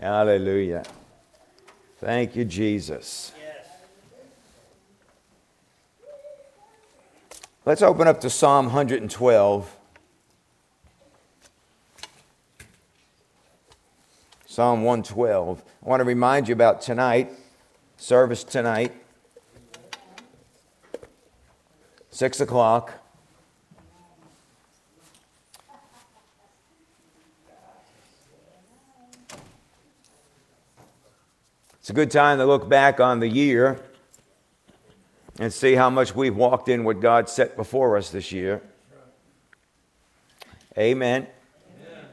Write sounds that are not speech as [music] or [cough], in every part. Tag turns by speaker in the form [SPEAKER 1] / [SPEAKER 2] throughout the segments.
[SPEAKER 1] Hallelujah. Thank you, Jesus. Let's open up to Psalm 112. Psalm 112. I want to remind you about tonight, service tonight, 6 o'clock. It's a good time to look back on the year and see how much we've walked in what God set before us this year. Amen. Amen.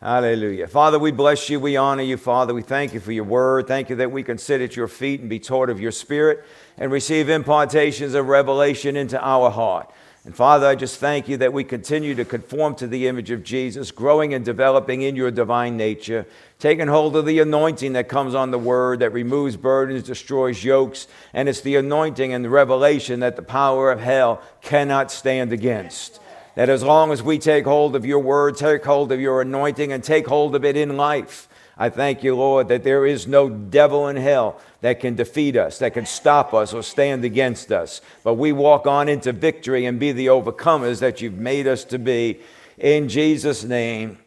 [SPEAKER 1] Hallelujah. Father, we bless you. We honor you, Father. We thank you for your word. Thank you that we can sit at your feet and be taught of your spirit and receive impartations of revelation into our heart. And Father, I just thank you that we continue to conform to the image of Jesus, growing and developing in your divine nature, taking hold of the anointing that comes on the word that removes burdens, destroys yokes, and it's the anointing and the revelation that the power of hell cannot stand against. That as long as we take hold of your word, take hold of your anointing, and take hold of it in life, I thank you, Lord, that there is no devil in hell that can defeat us, that can stop us or stand against us. But we walk on into victory and be the overcomers that you've made us to be. In Jesus' name,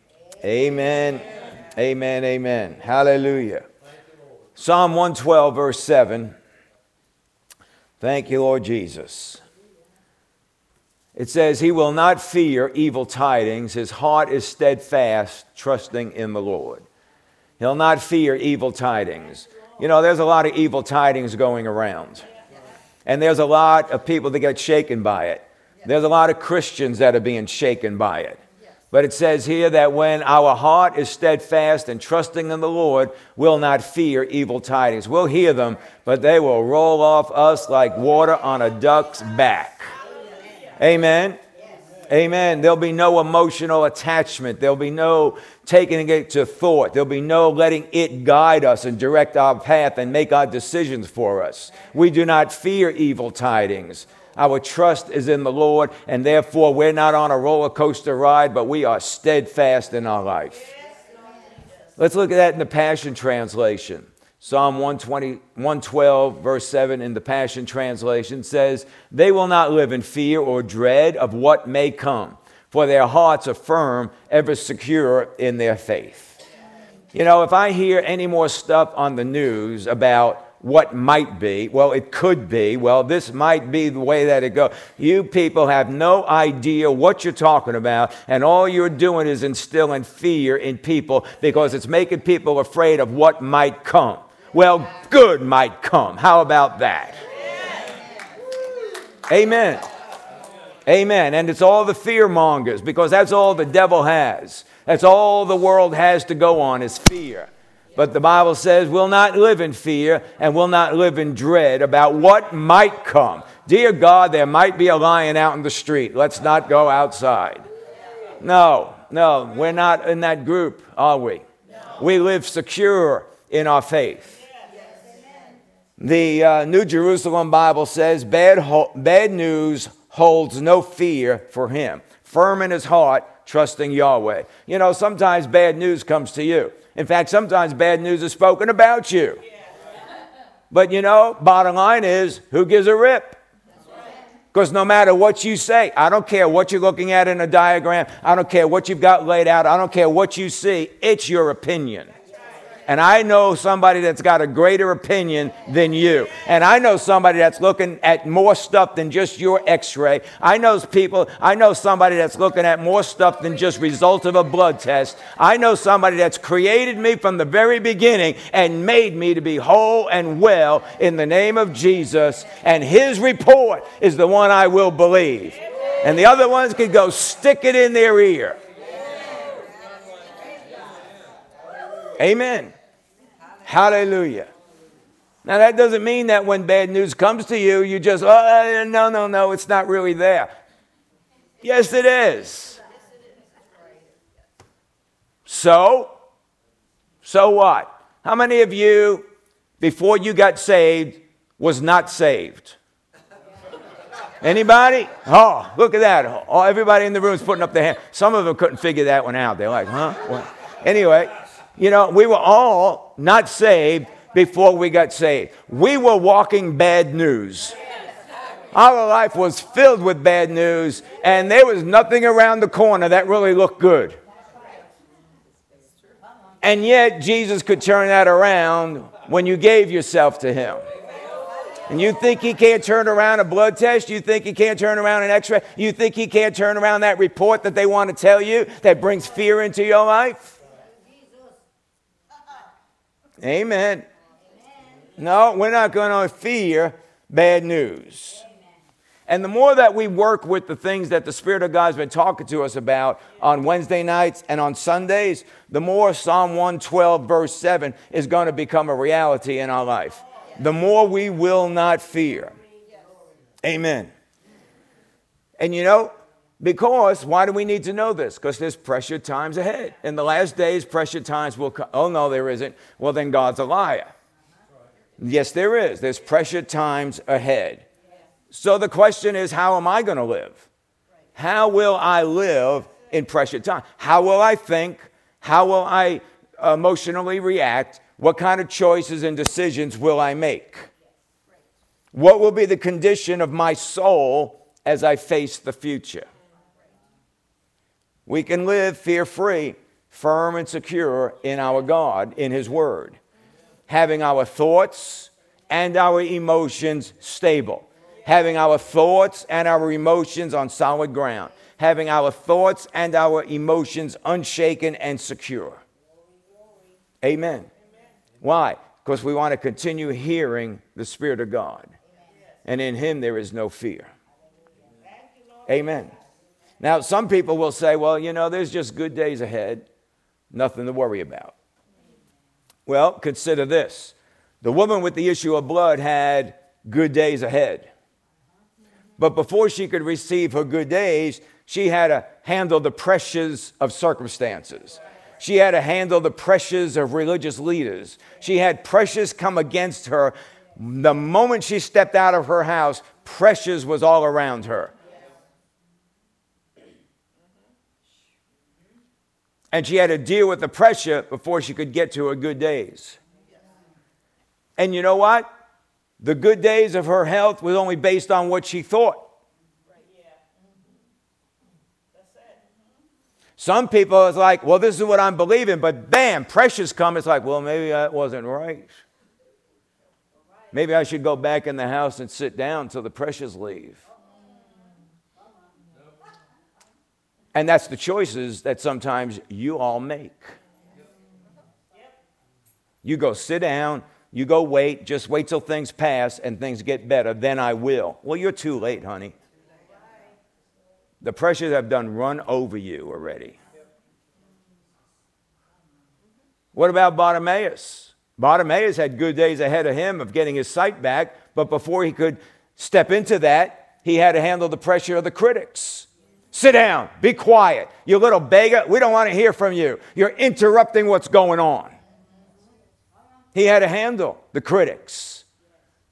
[SPEAKER 1] amen. Amen. Amen. Hallelujah. Psalm 112, verse 7. Thank you, Lord Jesus. It says, He will not fear evil tidings. His heart is steadfast, trusting in the Lord. He'll not fear evil tidings. You know, there's a lot of evil tidings going around. And there's a lot of people that get shaken by it. There's a lot of Christians that are being shaken by it. But it says here that when our heart is steadfast and trusting in the Lord, we'll not fear evil tidings. We'll hear them, but they will roll off us like water on a duck's back. Amen. Amen. There'll be no emotional attachment. There'll be no taking it to thought. There'll be no letting it guide us and direct our path and make our decisions for us. We do not fear evil tidings. Our trust is in the Lord, and therefore we're not on a roller coaster ride, but we are steadfast in our life. Let's look at that in the Passion Translation. Psalm 120, 112, verse 7 in the Passion Translation says, They will not live in fear or dread of what may come, for their hearts are firm, ever secure in their faith. You know, if I hear any more stuff on the news about what might be. Well, it could be. Well, this might be the way that it goes. You people have no idea what you're talking about, and all you're doing is instilling fear in people because it's making people afraid of what might come. Well, good might come. How about that? Amen. Amen. And it's all the fear mongers because that's all the devil has. That's all the world has to go on is fear. But the Bible says we'll not live in fear and we'll not live in dread about what might come. Dear God, there might be a lion out in the street. Let's not go outside. No, no, we're not in that group, are we? We live secure in our faith. The uh, New Jerusalem Bible says bad, ho- bad news holds no fear for him. Firm in his heart, trusting Yahweh. You know, sometimes bad news comes to you. In fact, sometimes bad news is spoken about you. But you know, bottom line is who gives a rip? Because no matter what you say, I don't care what you're looking at in a diagram, I don't care what you've got laid out, I don't care what you see, it's your opinion. And I know somebody that's got a greater opinion than you. And I know somebody that's looking at more stuff than just your x ray. I know people, I know somebody that's looking at more stuff than just result of a blood test. I know somebody that's created me from the very beginning and made me to be whole and well in the name of Jesus. And his report is the one I will believe. And the other ones can go stick it in their ear. Amen. Hallelujah. Now, that doesn't mean that when bad news comes to you, you just, oh, no, no, no, it's not really there. Yes, it is. So, so what? How many of you, before you got saved, was not saved? Anybody? Oh, look at that. Oh, everybody in the room is putting up their hand. Some of them couldn't figure that one out. They're like, huh? Well, anyway, You know, we were all not saved before we got saved. We were walking bad news. Our life was filled with bad news, and there was nothing around the corner that really looked good. And yet, Jesus could turn that around when you gave yourself to Him. And you think He can't turn around a blood test? You think He can't turn around an x ray? You think He can't turn around that report that they want to tell you that brings fear into your life? Amen. No, we're not going to fear bad news. And the more that we work with the things that the Spirit of God has been talking to us about on Wednesday nights and on Sundays, the more Psalm 112, verse 7 is going to become a reality in our life. The more we will not fear. Amen. And you know, because why do we need to know this? Because there's pressure times ahead. In the last days, pressure times will come. Oh, no, there isn't. Well, then God's a liar. Yes, there is. There's pressure times ahead. So the question is, how am I going to live? How will I live in pressure time? How will I think? How will I emotionally react? What kind of choices and decisions will I make? What will be the condition of my soul as I face the future? We can live fear free, firm and secure in our God, in His Word, having our thoughts and our emotions stable having our thoughts and our emotions on solid ground, having our thoughts and our emotions unshaken and secure. Amen. Why? Because we want to continue hearing the Spirit of God. And in Him there is no fear. Amen. Now, some people will say, well, you know, there's just good days ahead, nothing to worry about. Well, consider this the woman with the issue of blood had good days ahead. But before she could receive her good days, she had to handle the pressures of circumstances. She had to handle the pressures of religious leaders. She had pressures come against her. The moment she stepped out of her house, pressures was all around her. And she had to deal with the pressure before she could get to her good days. And you know what? The good days of her health was only based on what she thought. Some people it's like, well, this is what I'm believing, but bam, pressures come. It's like, well, maybe that wasn't right. Maybe I should go back in the house and sit down until the pressures leave. And that's the choices that sometimes you all make. You go sit down, you go wait, just wait till things pass and things get better, then I will. Well, you're too late, honey. The pressures have done run over you already. What about Bartimaeus? Bartimaeus had good days ahead of him of getting his sight back, but before he could step into that, he had to handle the pressure of the critics. Sit down, be quiet. You little beggar, we don't want to hear from you. You're interrupting what's going on. He had to handle the critics.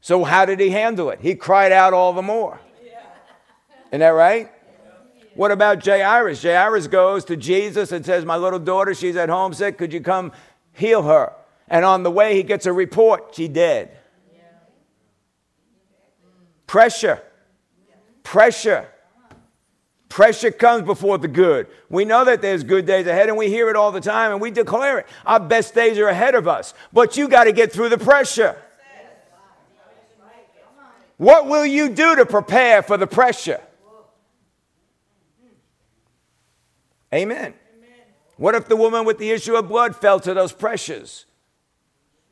[SPEAKER 1] So, how did he handle it? He cried out all the more. Isn't that right? What about Jairus? Jairus goes to Jesus and says, My little daughter, she's at home sick. Could you come heal her? And on the way, he gets a report she dead. Pressure. Pressure. Pressure comes before the good. We know that there's good days ahead, and we hear it all the time, and we declare it. Our best days are ahead of us. But you got to get through the pressure. What will you do to prepare for the pressure? Amen. What if the woman with the issue of blood fell to those pressures?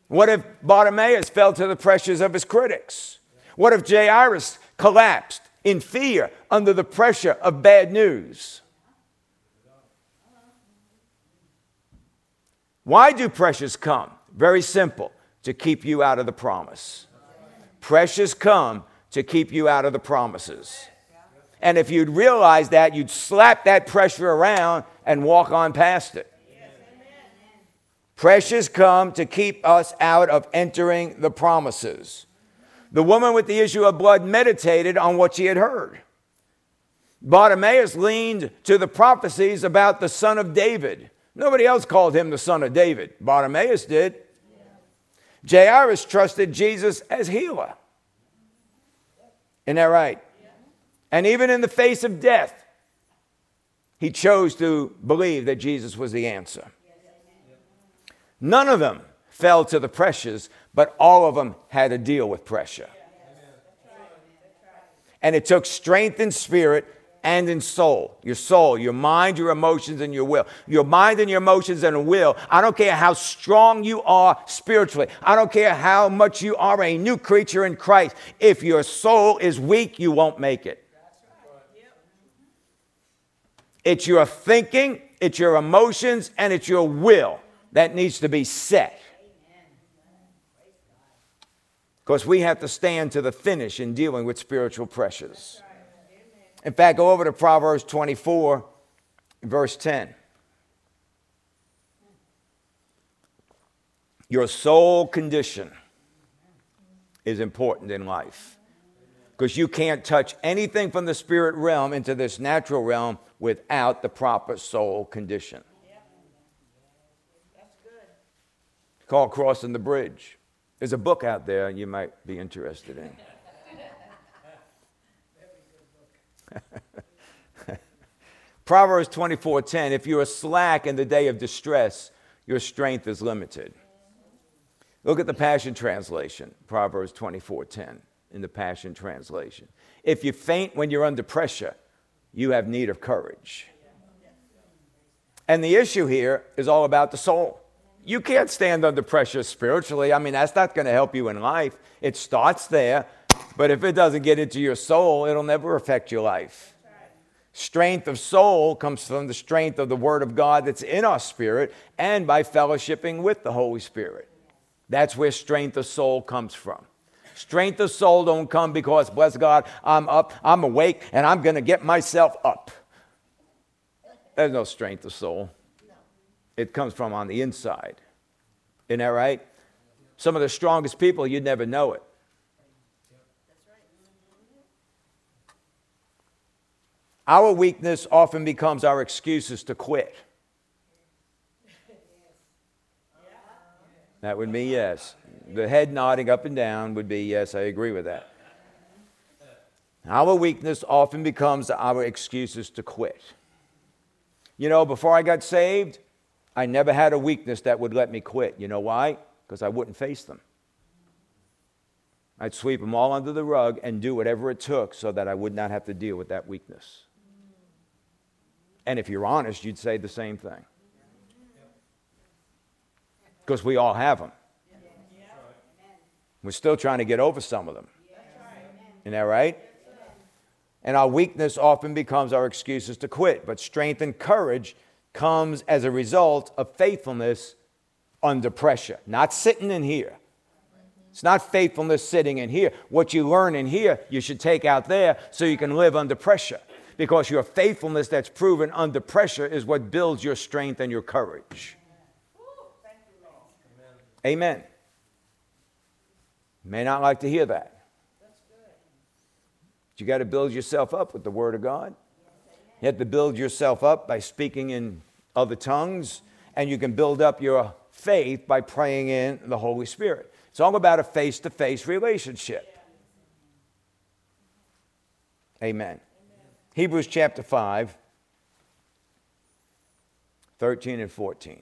[SPEAKER 1] What if Bartimaeus fell to the pressures of his critics? What if Jairus collapsed? In fear under the pressure of bad news. Why do pressures come? Very simple to keep you out of the promise. Pressures come to keep you out of the promises. And if you'd realize that, you'd slap that pressure around and walk on past it. Pressures come to keep us out of entering the promises. The woman with the issue of blood meditated on what she had heard. Bartimaeus leaned to the prophecies about the son of David Nobody else called him the son of David. Bartimaeus did. Jairus trusted Jesus as healer. Isn't that right? And even in the face of death, he chose to believe that Jesus was the answer. None of them fell to the pressures, but all of them had to deal with pressure. And it took strength in spirit and in soul. Your soul, your mind, your emotions, and your will. Your mind and your emotions and will. I don't care how strong you are spiritually. I don't care how much you are a new creature in Christ. If your soul is weak, you won't make it. It's your thinking, it's your emotions, and it's your will that needs to be set. Because we have to stand to the finish in dealing with spiritual pressures. In fact, go over to Proverbs 24, verse 10. Your soul condition is important in life because you can't touch anything from the spirit realm into this natural realm without the proper soul condition. Call Crossing the Bridge. There's a book out there you might be interested in. [laughs] Proverbs 24:10 If you are slack in the day of distress, your strength is limited. Look at the Passion Translation, Proverbs 24:10 in the Passion Translation. If you faint when you're under pressure, you have need of courage. And the issue here is all about the soul. You can't stand under pressure spiritually. I mean, that's not going to help you in life. It starts there, but if it doesn't get into your soul, it'll never affect your life. Strength of soul comes from the strength of the Word of God that's in our spirit and by fellowshipping with the Holy Spirit. That's where strength of soul comes from. Strength of soul don't come because, bless God, I'm up, I'm awake, and I'm going to get myself up. There's no strength of soul. It comes from on the inside. Isn't that right? Some of the strongest people, you'd never know it. Our weakness often becomes our excuses to quit. That would be yes. The head nodding up and down would be yes, I agree with that. Our weakness often becomes our excuses to quit. You know, before I got saved, I never had a weakness that would let me quit. You know why? Because I wouldn't face them. I'd sweep them all under the rug and do whatever it took so that I would not have to deal with that weakness. And if you're honest, you'd say the same thing. Because we all have them. We're still trying to get over some of them. Isn't that right? And our weakness often becomes our excuses to quit. But strength and courage comes as a result of faithfulness under pressure, not sitting in here. It's not faithfulness sitting in here. What you learn in here, you should take out there so you can live under pressure because your faithfulness that's proven under pressure is what builds your strength and your courage. Amen. May not like to hear that. That's good. But you got to build yourself up with the Word of God. You have to build yourself up by speaking in other tongues, and you can build up your faith by praying in the Holy Spirit. It's all about a face to face relationship. Amen. Hebrews chapter 5, 13 and 14.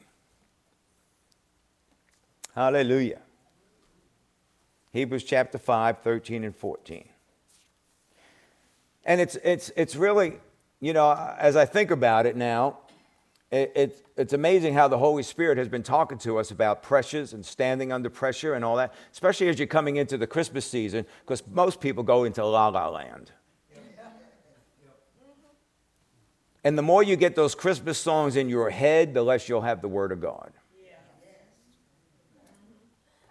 [SPEAKER 1] Hallelujah. Hebrews chapter 5, 13 and 14. And it's, it's, it's really, you know, as I think about it now, it, it, it's amazing how the Holy Spirit has been talking to us about pressures and standing under pressure and all that, especially as you're coming into the Christmas season, because most people go into la la land. And the more you get those Christmas songs in your head, the less you'll have the Word of God.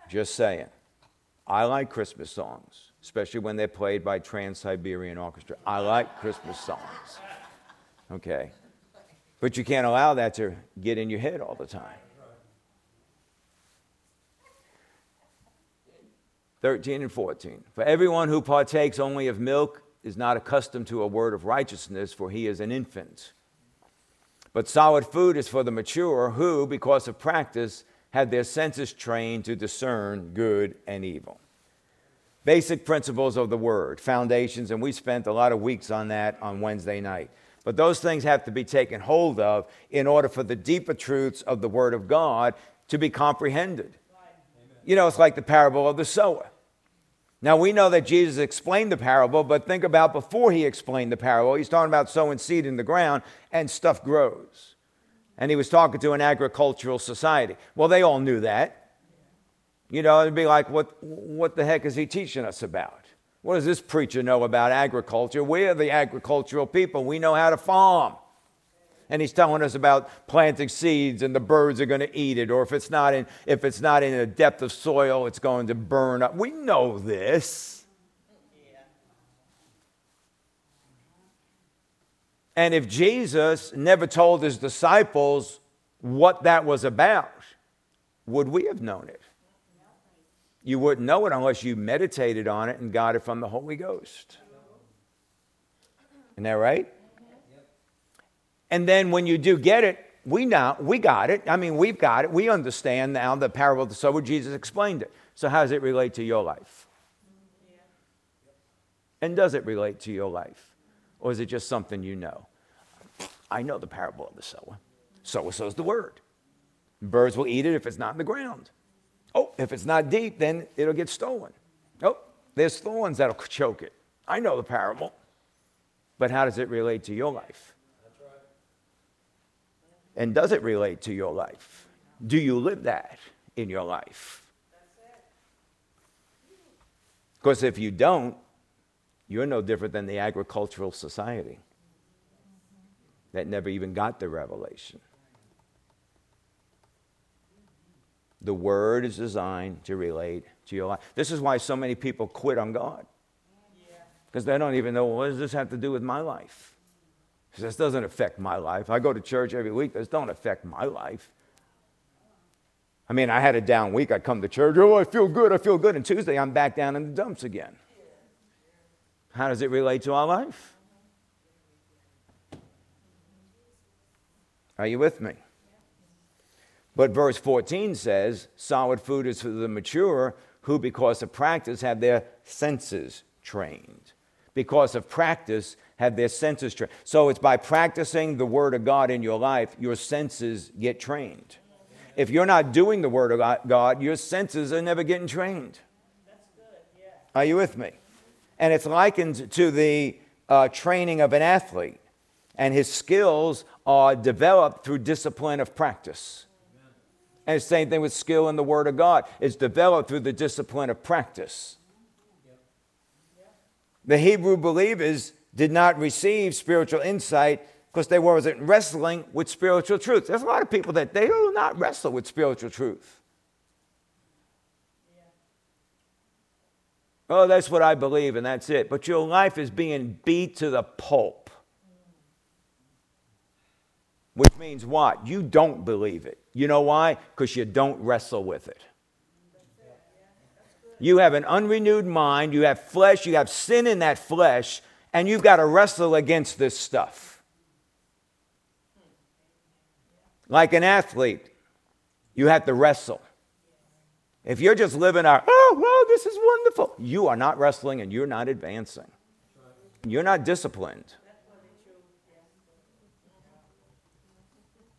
[SPEAKER 1] Just saying. I like Christmas songs, especially when they're played by Trans Siberian Orchestra. I like Christmas songs. Okay. But you can't allow that to get in your head all the time. 13 and 14. For everyone who partakes only of milk is not accustomed to a word of righteousness, for he is an infant. But solid food is for the mature who, because of practice, have their senses trained to discern good and evil. Basic principles of the word, foundations, and we spent a lot of weeks on that on Wednesday night. But those things have to be taken hold of in order for the deeper truths of the word of God to be comprehended. You know, it's like the parable of the sower. Now we know that Jesus explained the parable, but think about before he explained the parable. He's talking about sowing seed in the ground and stuff grows. And he was talking to an agricultural society. Well, they all knew that. You know, it'd be like, what, what the heck is he teaching us about? What does this preacher know about agriculture? We're the agricultural people. We know how to farm and he's telling us about planting seeds and the birds are going to eat it or if it's not in if it's not in a depth of soil it's going to burn up we know this and if jesus never told his disciples what that was about would we have known it you wouldn't know it unless you meditated on it and got it from the holy ghost isn't that right and then when you do get it, we now we got it. I mean, we've got it. We understand now the parable of the sower. Jesus explained it. So how does it relate to your life? And does it relate to your life? Or is it just something you know? I know the parable of the sower. Sower sows the word. Birds will eat it if it's not in the ground. Oh, if it's not deep, then it'll get stolen. Oh, there's thorns that'll [laughs] choke it. I know the parable. But how does it relate to your life? And does it relate to your life? Do you live that in your life? Because if you don't, you're no different than the agricultural society that never even got the revelation. The word is designed to relate to your life. This is why so many people quit on God. Because they don't even know well, what does this have to do with my life? This doesn't affect my life. I go to church every week. This don't affect my life. I mean, I had a down week. I come to church. Oh, I feel good. I feel good. And Tuesday, I'm back down in the dumps again. How does it relate to our life? Are you with me? But verse 14 says, solid food is for the mature who, because of practice, have their senses trained. Because of practice, have their senses trained. So it's by practicing the Word of God in your life, your senses get trained. If you're not doing the Word of God, your senses are never getting trained. Are you with me? And it's likened to the uh, training of an athlete, and his skills are developed through discipline of practice. And same thing with skill in the Word of God. It's developed through the discipline of practice. The Hebrew believers did not receive spiritual insight because they wasn't wrestling with spiritual truth. There's a lot of people that they do not wrestle with spiritual truth. Oh, that's what I believe, and that's it. But your life is being beat to the pulp. Which means what? You don't believe it. You know why? Because you don't wrestle with it. You have an unrenewed mind, you have flesh, you have sin in that flesh, and you've got to wrestle against this stuff. Like an athlete, you have to wrestle. If you're just living our, oh, well, this is wonderful, you are not wrestling and you're not advancing. You're not disciplined.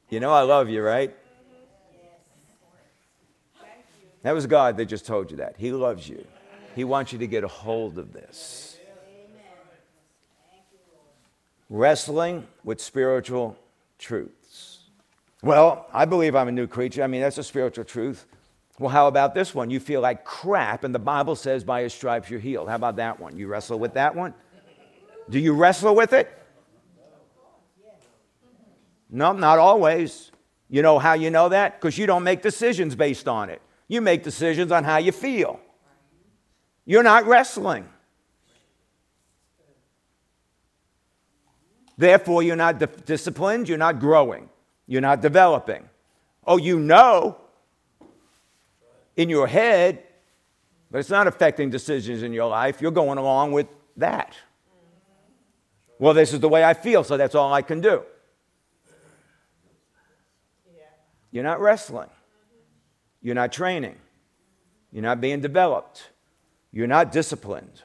[SPEAKER 1] You know, I love you, right? That was God that just told you that. He loves you. He wants you to get a hold of this wrestling with spiritual truths. Well, I believe I'm a new creature. I mean, that's a spiritual truth. Well, how about this one? You feel like crap, and the Bible says, by his stripes you're healed. How about that one? You wrestle with that one? Do you wrestle with it? No, not always. You know how you know that? Because you don't make decisions based on it. You make decisions on how you feel. You're not wrestling. Therefore, you're not di- disciplined, you're not growing, you're not developing. Oh, you know in your head, but it's not affecting decisions in your life. You're going along with that. Well, this is the way I feel, so that's all I can do. You're not wrestling. You're not training. You're not being developed. You're not disciplined.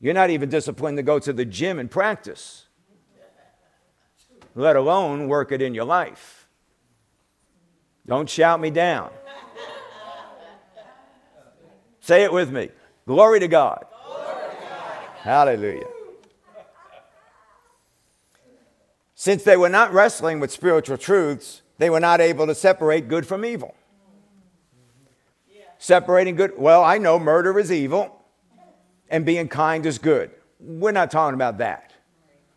[SPEAKER 1] You're not even disciplined to go to the gym and practice, let alone work it in your life. Don't shout me down. Say it with me. Glory to God. Glory to God. Hallelujah. Since they were not wrestling with spiritual truths, they were not able to separate good from evil. Separating good, well, I know murder is evil and being kind is good. We're not talking about that.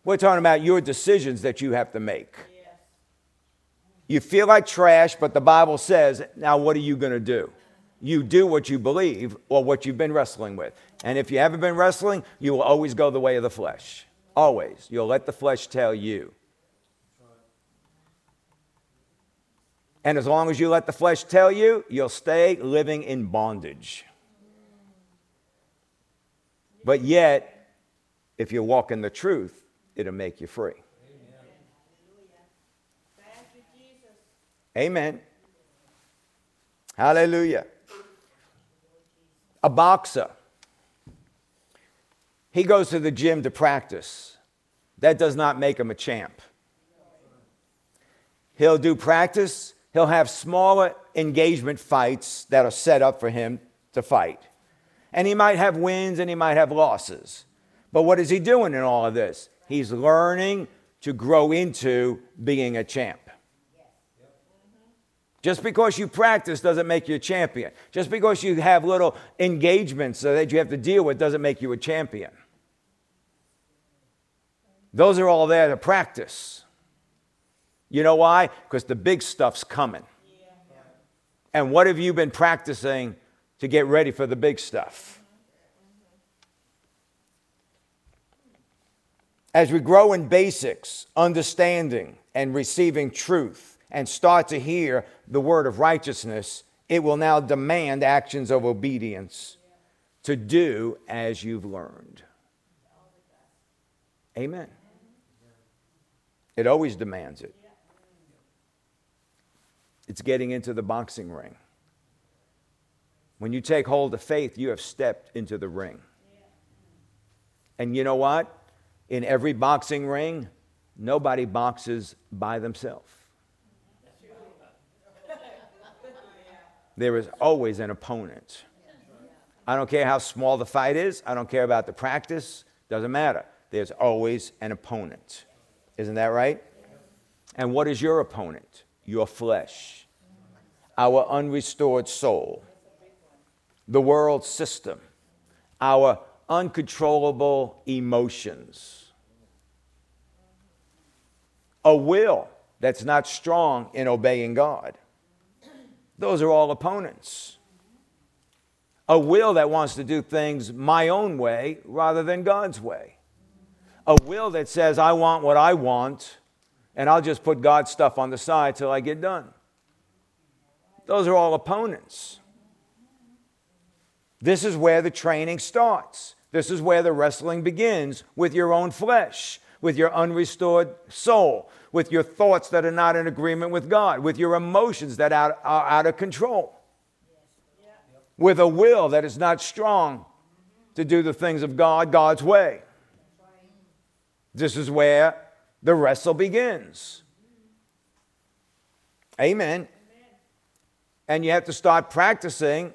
[SPEAKER 1] We're talking about your decisions that you have to make. You feel like trash, but the Bible says, now what are you going to do? You do what you believe or what you've been wrestling with. And if you haven't been wrestling, you will always go the way of the flesh. Always. You'll let the flesh tell you. And as long as you let the flesh tell you, you'll stay living in bondage. But yet, if you walk in the truth, it'll make you free. Amen. Hallelujah. A boxer, he goes to the gym to practice. That does not make him a champ. He'll do practice he'll have smaller engagement fights that are set up for him to fight. And he might have wins and he might have losses. But what is he doing in all of this? He's learning to grow into being a champ. Just because you practice doesn't make you a champion. Just because you have little engagements that you have to deal with doesn't make you a champion. Those are all there to practice. You know why? Because the big stuff's coming. And what have you been practicing to get ready for the big stuff? As we grow in basics, understanding and receiving truth, and start to hear the word of righteousness, it will now demand actions of obedience to do as you've learned. Amen. It always demands it. It's getting into the boxing ring. When you take hold of faith, you have stepped into the ring. And you know what? In every boxing ring, nobody boxes by themselves. There is always an opponent. I don't care how small the fight is, I don't care about the practice, doesn't matter. There's always an opponent. Isn't that right? And what is your opponent? Your flesh, our unrestored soul, the world system, our uncontrollable emotions, a will that's not strong in obeying God. Those are all opponents. A will that wants to do things my own way rather than God's way. A will that says, I want what I want and I'll just put God's stuff on the side till I get done. Those are all opponents. This is where the training starts. This is where the wrestling begins with your own flesh, with your unrestored soul, with your thoughts that are not in agreement with God, with your emotions that are out of control, with a will that is not strong to do the things of God God's way. This is where the wrestle begins. Amen. And you have to start practicing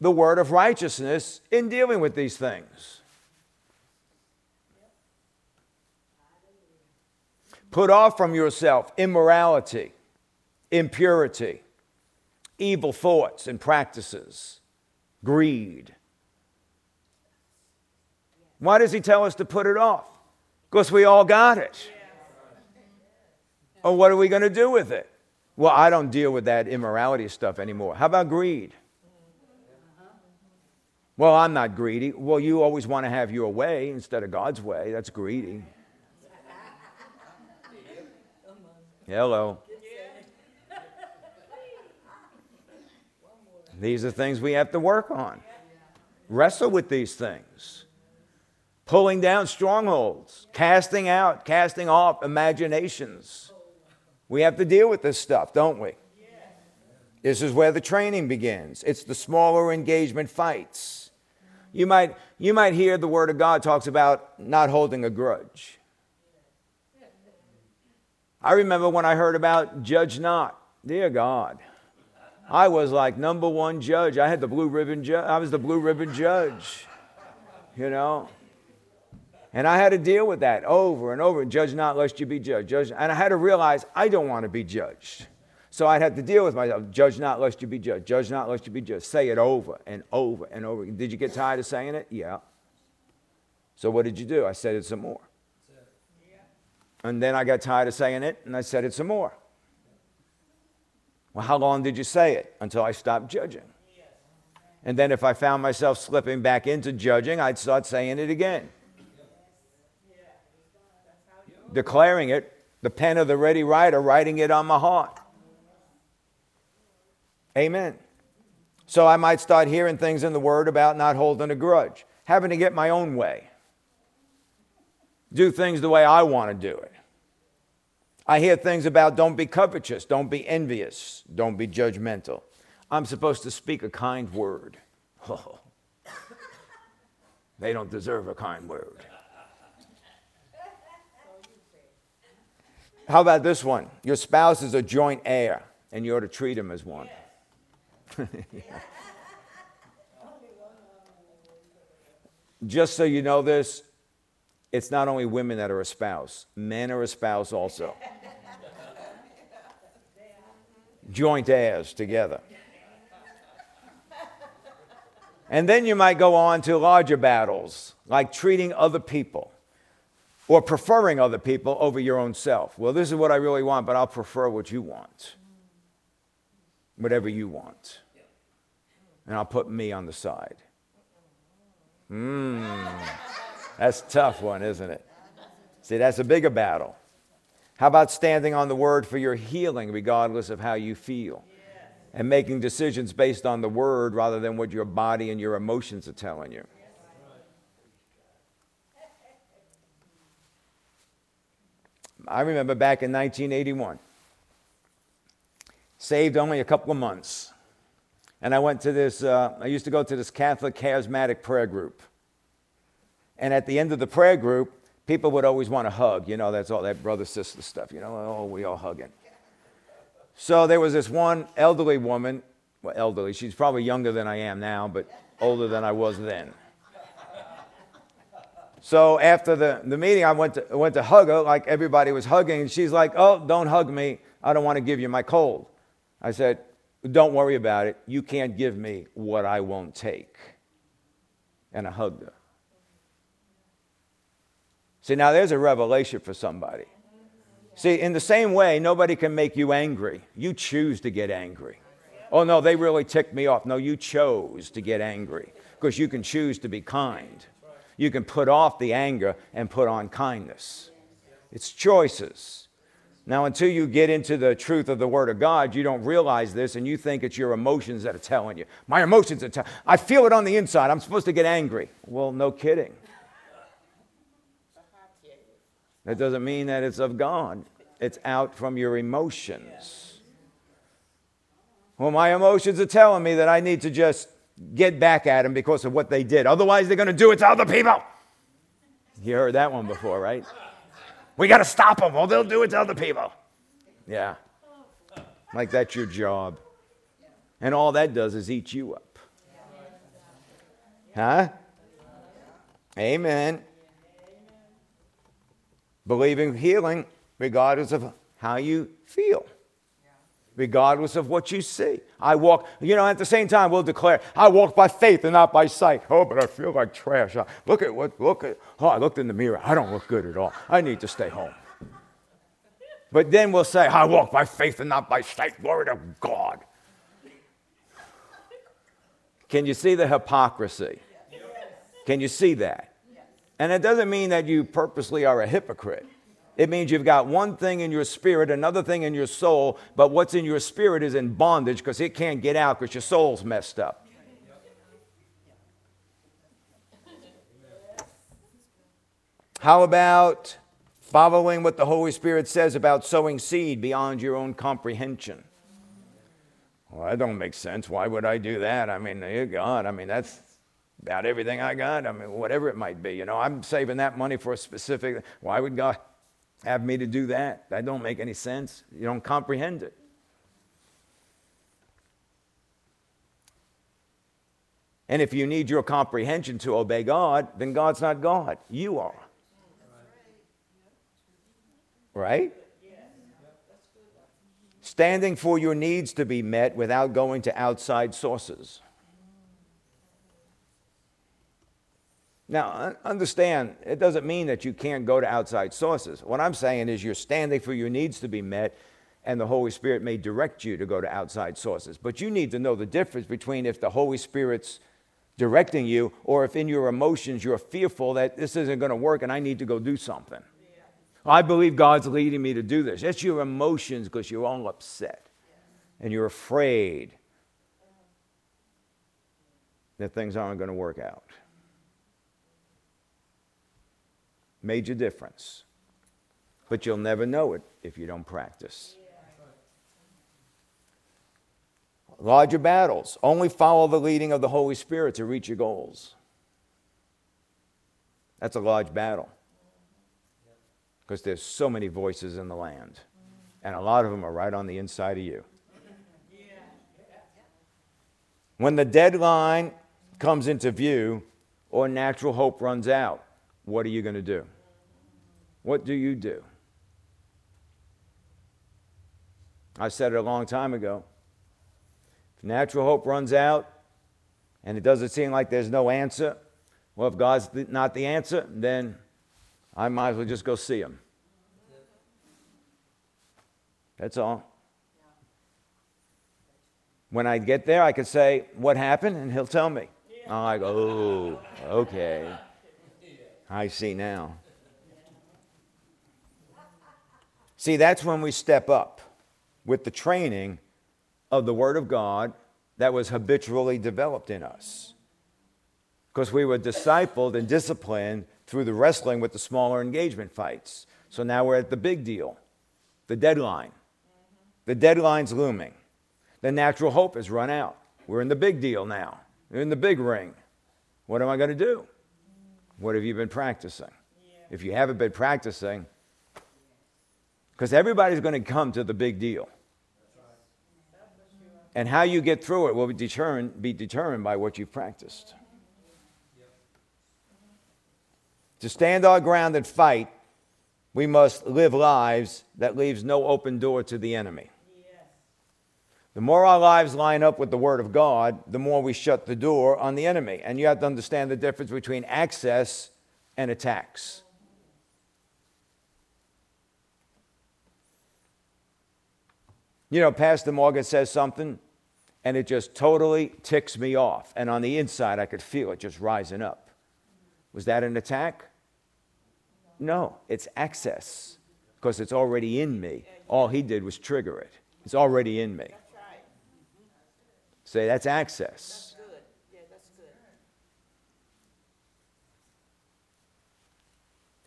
[SPEAKER 1] the word of righteousness in dealing with these things. Put off from yourself immorality, impurity, evil thoughts and practices, greed. Why does he tell us to put it off? Because we all got it. Or what are we going to do with it? Well, I don't deal with that immorality stuff anymore. How about greed? Well, I'm not greedy. Well, you always want to have your way instead of God's way. That's greedy. Hello. These are things we have to work on. Wrestle with these things pulling down strongholds, casting out, casting off imaginations. We have to deal with this stuff, don't we? This is where the training begins. It's the smaller engagement fights. You might, you might hear the Word of God talks about not holding a grudge. I remember when I heard about judge not. Dear God, I was like number one judge. I had the blue ribbon judge. I was the blue ribbon judge, you know. And I had to deal with that over and over. Judge not lest you be judged. Judge, and I had to realize I don't want to be judged. So I'd have to deal with myself. Judge not lest you be judged. Judge not lest you be judged. Say it over and over and over. Did you get tired of saying it? Yeah. So what did you do? I said it some more. And then I got tired of saying it and I said it some more. Well, how long did you say it? Until I stopped judging. And then if I found myself slipping back into judging, I'd start saying it again. Declaring it, the pen of the ready writer, writing it on my heart. Amen. So I might start hearing things in the Word about not holding a grudge, having to get my own way, do things the way I want to do it. I hear things about don't be covetous, don't be envious, don't be judgmental. I'm supposed to speak a kind word. Oh, [laughs] they don't deserve a kind word. How about this one? Your spouse is a joint heir, and you ought to treat him as one. [laughs] Just so you know this, it's not only women that are a spouse, men are a spouse also. [laughs] Joint heirs together. And then you might go on to larger battles, like treating other people or preferring other people over your own self. Well, this is what I really want, but I'll prefer what you want whatever you want. And I'll put me on the side. Mmm. That's a tough one, isn't it? See, that's a bigger battle. How about standing on the word for your healing, regardless of how you feel? And making decisions based on the word rather than what your body and your emotions are telling you. I remember back in 1981 saved only a couple of months. And I went to this, uh, I used to go to this Catholic charismatic prayer group. And at the end of the prayer group, people would always want to hug. You know, that's all that brother sister stuff. You know, oh, we all hugging. So there was this one elderly woman, well, elderly, she's probably younger than I am now, but older than I was then. So after the, the meeting, I went to, went to hug her like everybody was hugging. And she's like, Oh, don't hug me. I don't want to give you my cold. I said, Don't worry about it. You can't give me what I won't take. And I hugged her. See, now there's a revelation for somebody. See, in the same way, nobody can make you angry. You choose to get angry. Oh, no, they really ticked me off. No, you chose to get angry because you can choose to be kind. You can put off the anger and put on kindness. It's choices. Now, until you get into the truth of the Word of God, you don't realize this and you think it's your emotions that are telling you. My emotions are telling I feel it on the inside. I'm supposed to get angry. Well, no kidding. That doesn't mean that it's of God, it's out from your emotions. Well, my emotions are telling me that I need to just get back at them because of what they did. Otherwise, they're going to do it to other people. You heard that one before, right? We got to stop them, or they'll do it to other people. Yeah. Like that's your job. And all that does is eat you up. Huh? Amen. Believing healing regardless of how you feel regardless of what you see. I walk, you know, at the same time, we'll declare, I walk by faith and not by sight. Oh, but I feel like trash. Look at what, look at, oh, I looked in the mirror. I don't look good at all. I need to stay home. But then we'll say, I walk by faith and not by sight. Glory to God. Can you see the hypocrisy? Can you see that? And it doesn't mean that you purposely are a hypocrite. It means you've got one thing in your spirit, another thing in your soul, but what's in your spirit is in bondage because it can't get out because your soul's messed up. How about following what the Holy Spirit says about sowing seed beyond your own comprehension. Well, that don't make sense. Why would I do that? I mean, dear God, I mean, that's about everything I got. I mean, whatever it might be. You know, I'm saving that money for a specific. Why would God have me to do that? That don't make any sense. You don't comprehend it. And if you need your comprehension to obey God, then God's not God. You are. Right? Standing for your needs to be met without going to outside sources. Now, understand, it doesn't mean that you can't go to outside sources. What I'm saying is you're standing for your needs to be met, and the Holy Spirit may direct you to go to outside sources. But you need to know the difference between if the Holy Spirit's directing you or if in your emotions you're fearful that this isn't going to work and I need to go do something. Yeah. I believe God's leading me to do this. That's your emotions because you're all upset yeah. and you're afraid that things aren't going to work out. Major difference. But you'll never know it if you don't practice. larger battles. Only follow the leading of the Holy Spirit to reach your goals. That's a large battle because there's so many voices in the land, and a lot of them are right on the inside of you. When the deadline comes into view or natural hope runs out, what are you going to do? What do you do? I said it a long time ago. If natural hope runs out and it doesn't seem like there's no answer, well, if God's not the answer, then I might as well just go see him. That's all. When I get there, I could say, What happened? And he'll tell me. I'm like, Oh, okay. I see now. See, that's when we step up with the training of the Word of God that was habitually developed in us. Because we were discipled and disciplined through the wrestling with the smaller engagement fights. So now we're at the big deal, the deadline. The deadline's looming. The natural hope has run out. We're in the big deal now. We're in the big ring. What am I going to do? What have you been practicing? If you haven't been practicing, because everybody's going to come to the big deal. And how you get through it will be determined, be determined by what you've practiced. To stand our ground and fight, we must live lives that leaves no open door to the enemy. The more our lives line up with the Word of God, the more we shut the door on the enemy. And you have to understand the difference between access and attacks. You know, Pastor Morgan says something, and it just totally ticks me off. And on the inside, I could feel it just rising up. Was that an attack? No, it's access because it's already in me. All he did was trigger it, it's already in me. Say, that's access.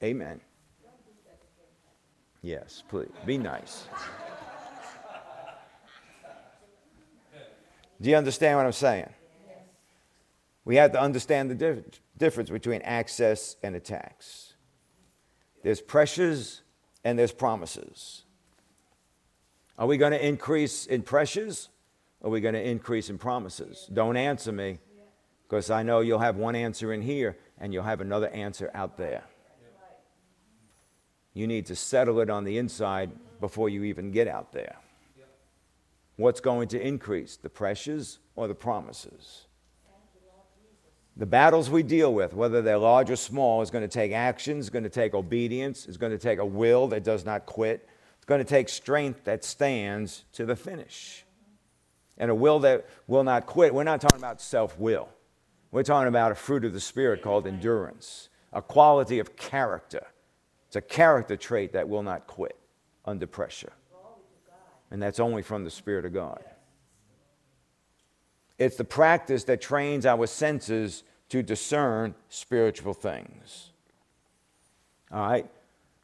[SPEAKER 1] Amen. Yes, please. Be nice. Do you understand what I'm saying? We have to understand the dif- difference between access and attacks. There's pressures and there's promises. Are we going to increase in pressures? Are we going to increase in promises? Don't answer me because I know you'll have one answer in here and you'll have another answer out there. You need to settle it on the inside before you even get out there. What's going to increase, the pressures or the promises? The battles we deal with, whether they're large or small, is going to take action, it's going to take obedience, it's going to take a will that does not quit, it's going to take strength that stands to the finish. And a will that will not quit. We're not talking about self will, we're talking about a fruit of the Spirit called endurance, a quality of character. It's a character trait that will not quit under pressure and that's only from the Spirit of God. It's the practice that trains our senses to discern spiritual things. All right?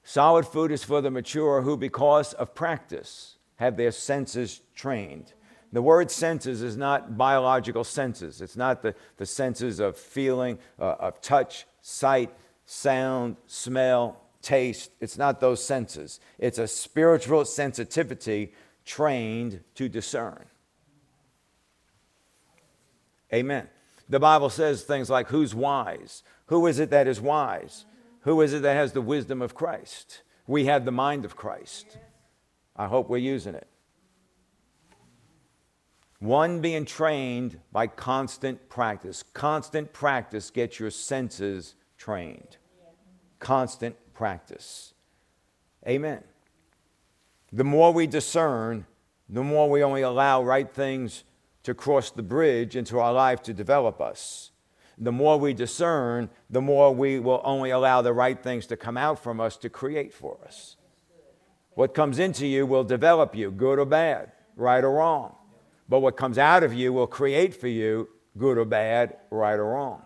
[SPEAKER 1] Solid food is for the mature who, because of practice, have their senses trained. The word senses is not biological senses. It's not the, the senses of feeling, uh, of touch, sight, sound, smell, taste. It's not those senses. It's a spiritual sensitivity trained to discern. Amen. The Bible says things like, Who's wise? Who is it that is wise? Who is it that has the wisdom of Christ? We have the mind of Christ. I hope we're using it. One being trained by constant practice. Constant practice gets your senses trained. Constant practice. Amen. The more we discern, the more we only allow right things to cross the bridge into our life to develop us. The more we discern, the more we will only allow the right things to come out from us to create for us. What comes into you will develop you, good or bad, right or wrong. But what comes out of you will create for you, good or bad, right or wrong.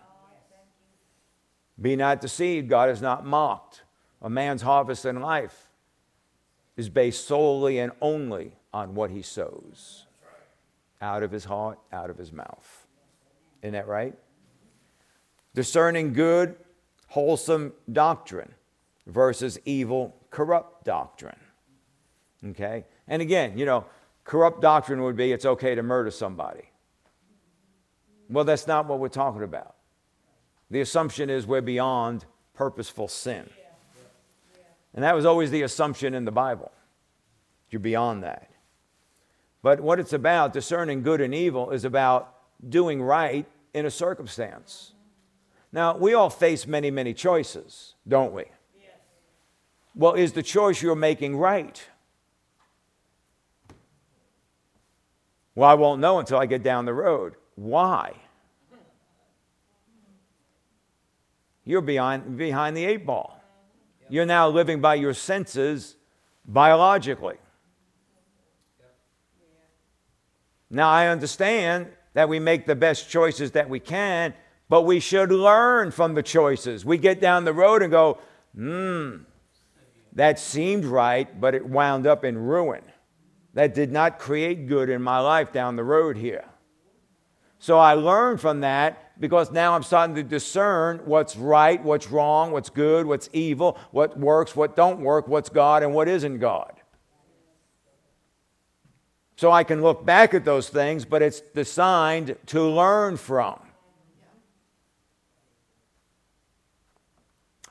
[SPEAKER 1] Be not deceived, God is not mocked. A man's harvest in life is based solely and only on what he sows out of his heart, out of his mouth. Isn't that right? Discerning good, wholesome doctrine versus evil, corrupt doctrine. Okay? And again, you know, corrupt doctrine would be it's okay to murder somebody. Well, that's not what we're talking about. The assumption is we're beyond purposeful sin. And that was always the assumption in the Bible. You're beyond that. But what it's about, discerning good and evil, is about doing right in a circumstance. Now, we all face many, many choices, don't we? Well, is the choice you're making right? Well, I won't know until I get down the road. Why? You're behind, behind the eight ball. You're now living by your senses biologically. Now, I understand that we make the best choices that we can, but we should learn from the choices. We get down the road and go, hmm, that seemed right, but it wound up in ruin. That did not create good in my life down the road here. So I learned from that because now I'm starting to discern what's right, what's wrong, what's good, what's evil, what works, what don't work, what's God and what isn't God. So I can look back at those things, but it's designed to learn from.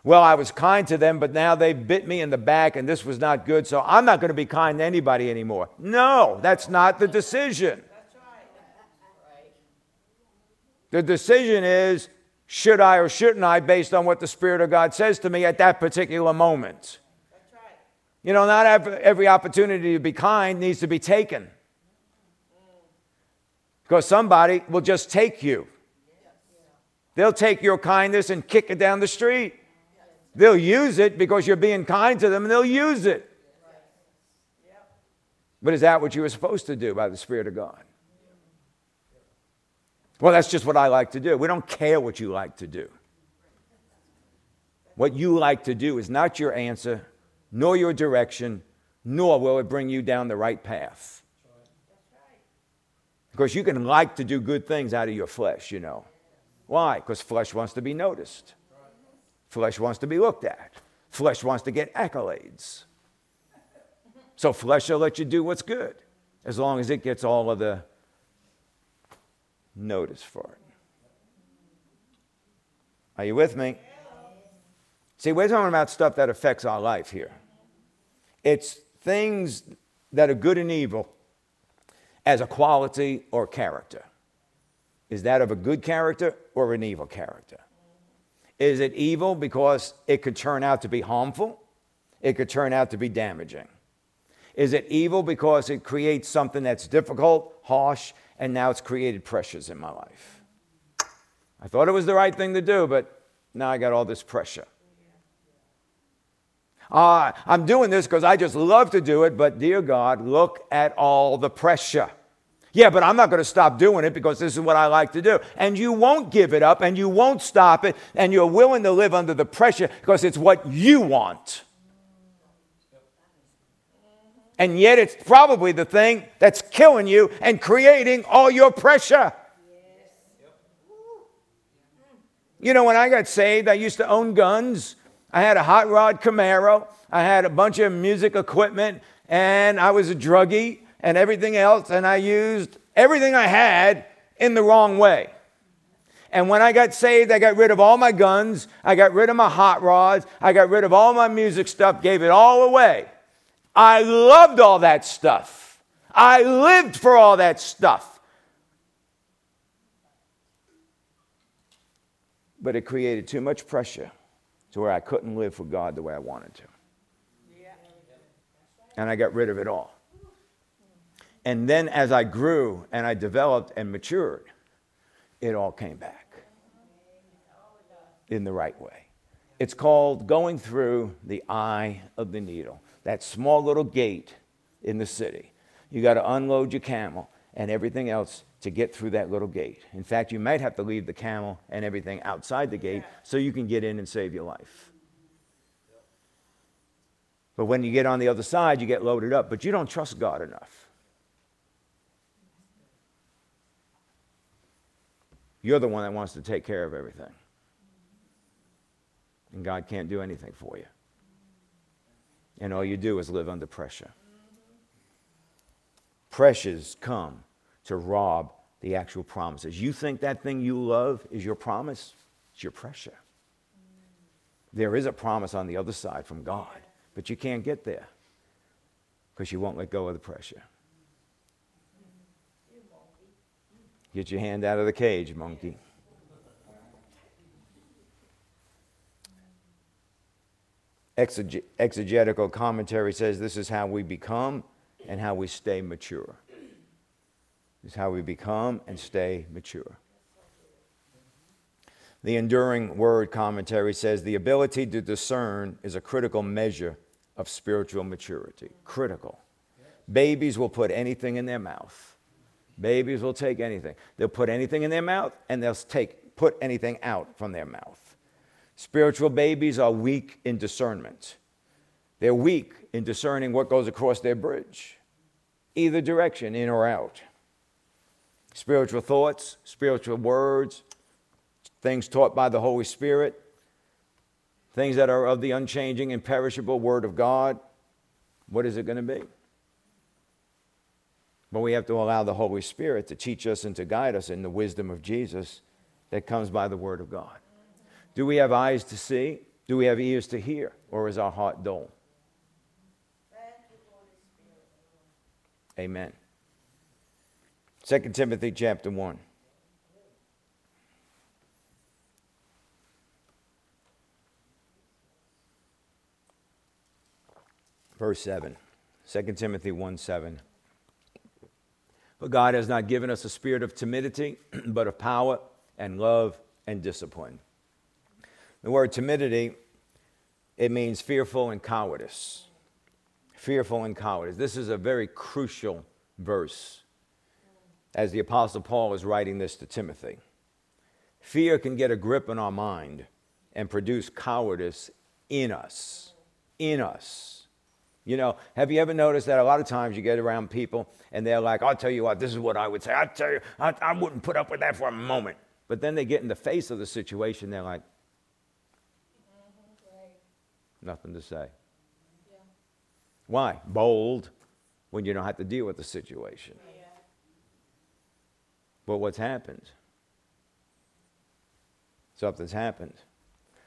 [SPEAKER 1] Well, I was kind to them, but now they bit me in the back and this was not good, so I'm not going to be kind to anybody anymore. No, that's not the decision. The decision is should I or shouldn't I based on what the Spirit of God says to me at that particular moment. You know, not every opportunity to be kind needs to be taken. Because somebody will just take you. They'll take your kindness and kick it down the street. They'll use it because you're being kind to them and they'll use it. But is that what you were supposed to do by the Spirit of God? Well, that's just what I like to do. We don't care what you like to do. What you like to do is not your answer, nor your direction, nor will it bring you down the right path. Because you can like to do good things out of your flesh, you know. Why? Because flesh wants to be noticed, flesh wants to be looked at, flesh wants to get accolades. So, flesh will let you do what's good as long as it gets all of the notice for it. Are you with me? See, we're talking about stuff that affects our life here. It's things that are good and evil as a quality or character? Is that of a good character or an evil character? Is it evil because it could turn out to be harmful? It could turn out to be damaging. Is it evil because it creates something that's difficult, harsh, and now it's created pressures in my life? I thought it was the right thing to do, but now I got all this pressure. Uh, I'm doing this because I just love to do it, but dear God, look at all the pressure. Yeah, but I'm not going to stop doing it because this is what I like to do. And you won't give it up and you won't stop it and you're willing to live under the pressure because it's what you want. And yet, it's probably the thing that's killing you and creating all your pressure. You know, when I got saved, I used to own guns. I had a hot rod Camaro. I had a bunch of music equipment, and I was a druggie and everything else, and I used everything I had in the wrong way. And when I got saved, I got rid of all my guns, I got rid of my hot rods, I got rid of all my music stuff, gave it all away. I loved all that stuff. I lived for all that stuff. But it created too much pressure to where I couldn't live for God the way I wanted to. And I got rid of it all. And then as I grew and I developed and matured, it all came back in the right way. It's called going through the eye of the needle, that small little gate in the city. You got to unload your camel and everything else to get through that little gate. In fact, you might have to leave the camel and everything outside the gate so you can get in and save your life. But when you get on the other side, you get loaded up, but you don't trust God enough. You're the one that wants to take care of everything. And God can't do anything for you. And all you do is live under pressure. Pressures come to rob the actual promises. You think that thing you love is your promise? It's your pressure. There is a promise on the other side from God, but you can't get there because you won't let go of the pressure. Get your hand out of the cage, monkey. Exegetical commentary says this is how we become and how we stay mature. This is how we become and stay mature. The Enduring Word commentary says the ability to discern is a critical measure of spiritual maturity. Critical. Babies will put anything in their mouth. Babies will take anything. They'll put anything in their mouth and they'll take, put anything out from their mouth. Spiritual babies are weak in discernment. They're weak in discerning what goes across their bridge, either direction, in or out. Spiritual thoughts, spiritual words, things taught by the Holy Spirit, things that are of the unchanging, imperishable Word of God. What is it going to be? But we have to allow the Holy Spirit to teach us and to guide us in the wisdom of Jesus that comes by the Word of God. Do we have eyes to see? Do we have ears to hear? Or is our heart dull? Amen. 2 Timothy chapter 1. Verse 7. 2 Timothy 1 7. But God has not given us a spirit of timidity, [clears throat] but of power and love and discipline. The word timidity, it means fearful and cowardice. Fearful and cowardice. This is a very crucial verse as the Apostle Paul is writing this to Timothy. Fear can get a grip on our mind and produce cowardice in us. In us. You know, have you ever noticed that a lot of times you get around people and they're like, I'll tell you what, this is what I would say. I'll tell you, I, I wouldn't put up with that for a moment. But then they get in the face of the situation, they're like, nothing to say. Yeah. Why? Bold when you don't have to deal with the situation. Yeah. But what's happened? Something's happened.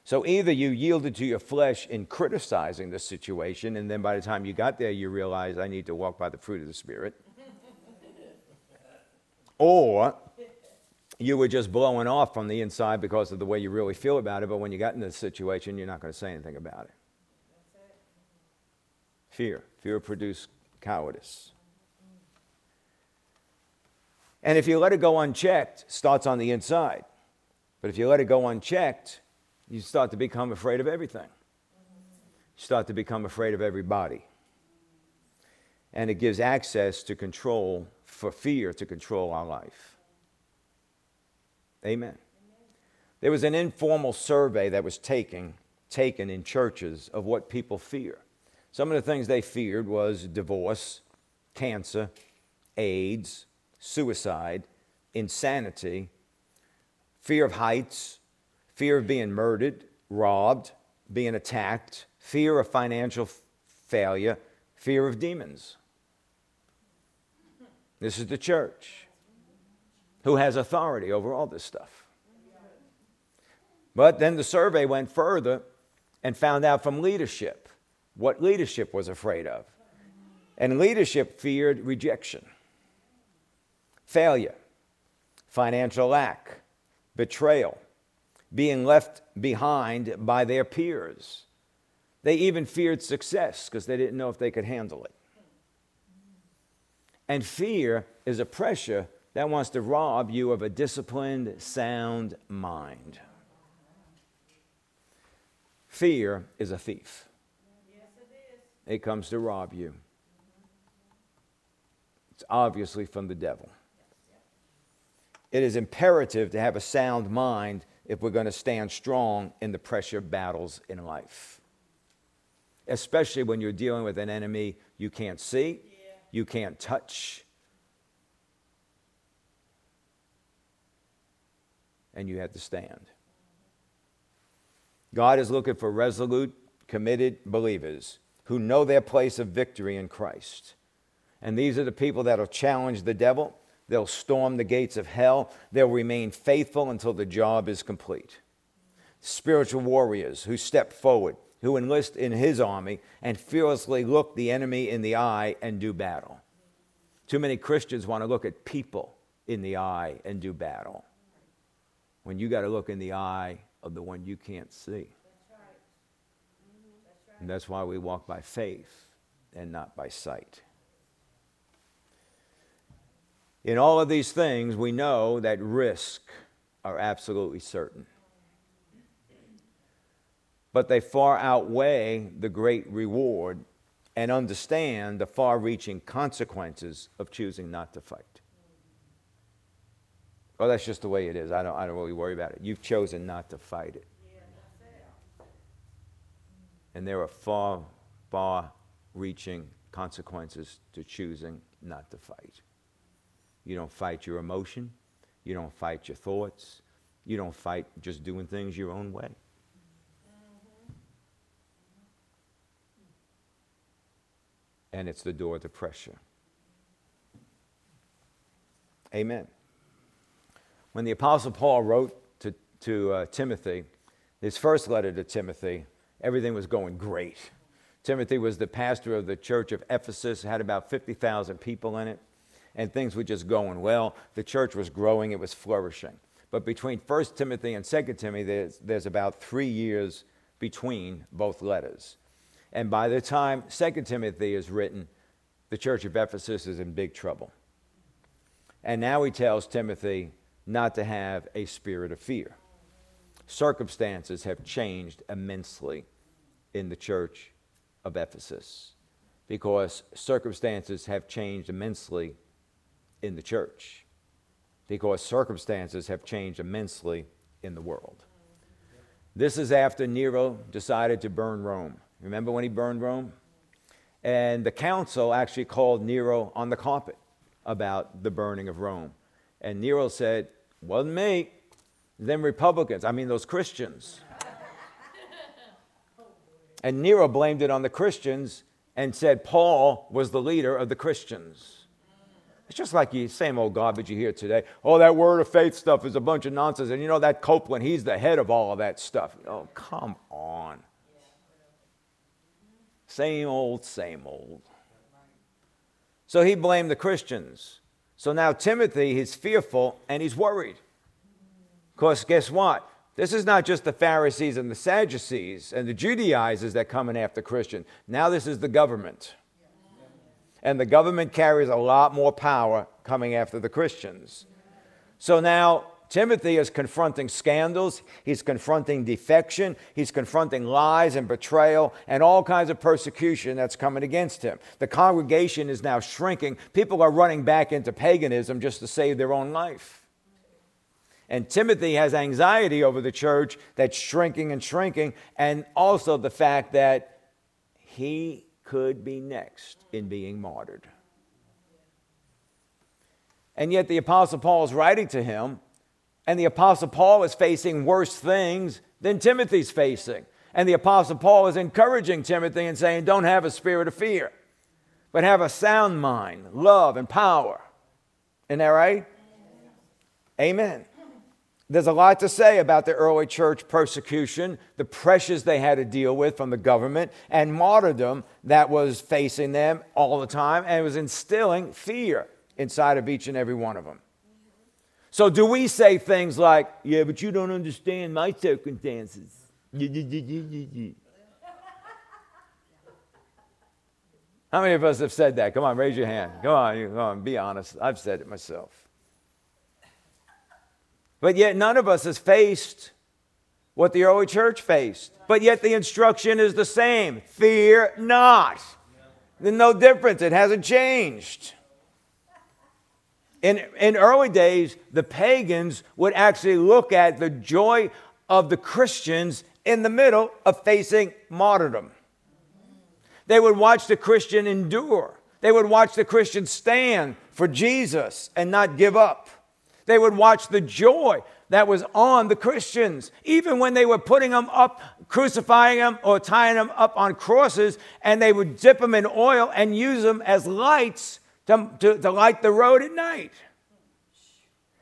[SPEAKER 1] So either you yielded to your flesh in criticizing the situation, and then by the time you got there, you realized I need to walk by the fruit of the Spirit. [laughs] or you were just blowing off from the inside because of the way you really feel about it, but when you got in the situation, you're not going to say anything about it. Fear. Fear produced cowardice. And if you let it go unchecked, starts on the inside. But if you let it go unchecked, you start to become afraid of everything. You start to become afraid of everybody. And it gives access to control, for fear to control our life. Amen. There was an informal survey that was taken, taken in churches of what people fear. Some of the things they feared was divorce, cancer, AIDS, suicide, insanity, fear of heights, fear of being murdered, robbed, being attacked, fear of financial failure, fear of demons. This is the church who has authority over all this stuff. But then the survey went further and found out from leadership what leadership was afraid of. And leadership feared rejection, failure, financial lack, betrayal, being left behind by their peers. They even feared success because they didn't know if they could handle it. And fear is a pressure that wants to rob you of a disciplined, sound mind. Fear is a thief. Yes, it, it comes to rob you. It's obviously from the devil. It is imperative to have a sound mind if we're going to stand strong in the pressure battles in life. Especially when you're dealing with an enemy you can't see, you can't touch, and you have to stand. God is looking for resolute, committed believers who know their place of victory in Christ. And these are the people that'll challenge the devil They'll storm the gates of hell. They'll remain faithful until the job is complete. Spiritual warriors who step forward, who enlist in his army and fearlessly look the enemy in the eye and do battle. Too many Christians want to look at people in the eye and do battle when you got to look in the eye of the one you can't see. Mm-hmm. And that's why we walk by faith and not by sight. In all of these things, we know that risk are absolutely certain. But they far outweigh the great reward and understand the far reaching consequences of choosing not to fight. Well, that's just the way it is. I don't, I don't really worry about it. You've chosen not to fight it. And there are far, far reaching consequences to choosing not to fight. You don't fight your emotion. You don't fight your thoughts. You don't fight just doing things your own way. And it's the door to pressure. Amen. When the Apostle Paul wrote to, to uh, Timothy, his first letter to Timothy, everything was going great. Timothy was the pastor of the church of Ephesus, had about 50,000 people in it and things were just going well. The church was growing, it was flourishing. But between 1 Timothy and 2 Timothy, there's, there's about three years between both letters. And by the time 2 Timothy is written, the church of Ephesus is in big trouble. And now he tells Timothy not to have a spirit of fear. Circumstances have changed immensely in the church of Ephesus because circumstances have changed immensely in the church because circumstances have changed immensely in the world. This is after Nero decided to burn Rome. Remember when he burned Rome? And the council actually called Nero on the carpet about the burning of Rome. And Nero said, Wasn't me, them Republicans, I mean those Christians. and Nero blamed it on the Christians and said Paul was the leader of the Christians. It's just like the same old garbage you hear today. Oh, that word of faith stuff is a bunch of nonsense. And you know that Copeland, he's the head of all of that stuff. Oh, come on. Same old, same old. So he blamed the Christians. So now Timothy, he's fearful and he's worried. Because guess what? This is not just the Pharisees and the Sadducees and the Judaizers that coming after Christians. Now this is the government and the government carries a lot more power coming after the Christians. So now Timothy is confronting scandals, he's confronting defection, he's confronting lies and betrayal and all kinds of persecution that's coming against him. The congregation is now shrinking. People are running back into paganism just to save their own life. And Timothy has anxiety over the church that's shrinking and shrinking, and also the fact that he could be next in being martyred. And yet the Apostle Paul is writing to him, and the Apostle Paul is facing worse things than Timothy's facing. And the Apostle Paul is encouraging Timothy and saying, Don't have a spirit of fear, but have a sound mind, love, and power. Isn't that right? Amen. There's a lot to say about the early church persecution, the pressures they had to deal with from the government, and martyrdom that was facing them all the time, and it was instilling fear inside of each and every one of them. So, do we say things like, Yeah, but you don't understand my circumstances? How many of us have said that? Come on, raise your hand. Come on, come on, be honest. I've said it myself. But yet, none of us has faced what the early church faced. But yet, the instruction is the same fear not. There's no difference, it hasn't changed. In, in early days, the pagans would actually look at the joy of the Christians in the middle of facing martyrdom. They would watch the Christian endure. They would watch the Christian stand for Jesus and not give up. They would watch the joy that was on the Christians, even when they were putting them up, crucifying them, or tying them up on crosses, and they would dip them in oil and use them as lights to, to, to light the road at night.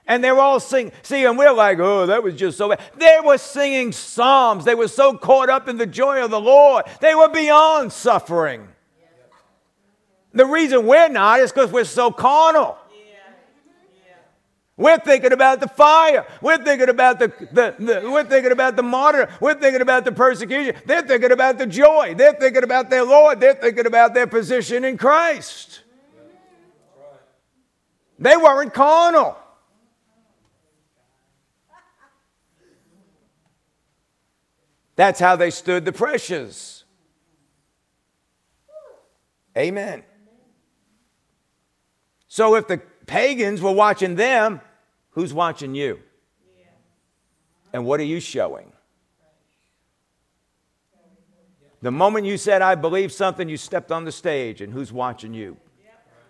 [SPEAKER 1] And they were all singing. See, and we're like, oh, that was just so bad. They were singing psalms. They were so caught up in the joy of the Lord. They were beyond suffering. The reason we're not is because we're so carnal. We're thinking about the fire. We're thinking about the, the, the, we're thinking about the martyr. We're thinking about the persecution. They're thinking about the joy. They're thinking about their Lord. They're thinking about their position in Christ. They weren't carnal. That's how they stood the pressures. Amen. So if the pagans were watching them, who's watching you? And what are you showing? The moment you said, I believe something, you stepped on the stage, and who's watching you?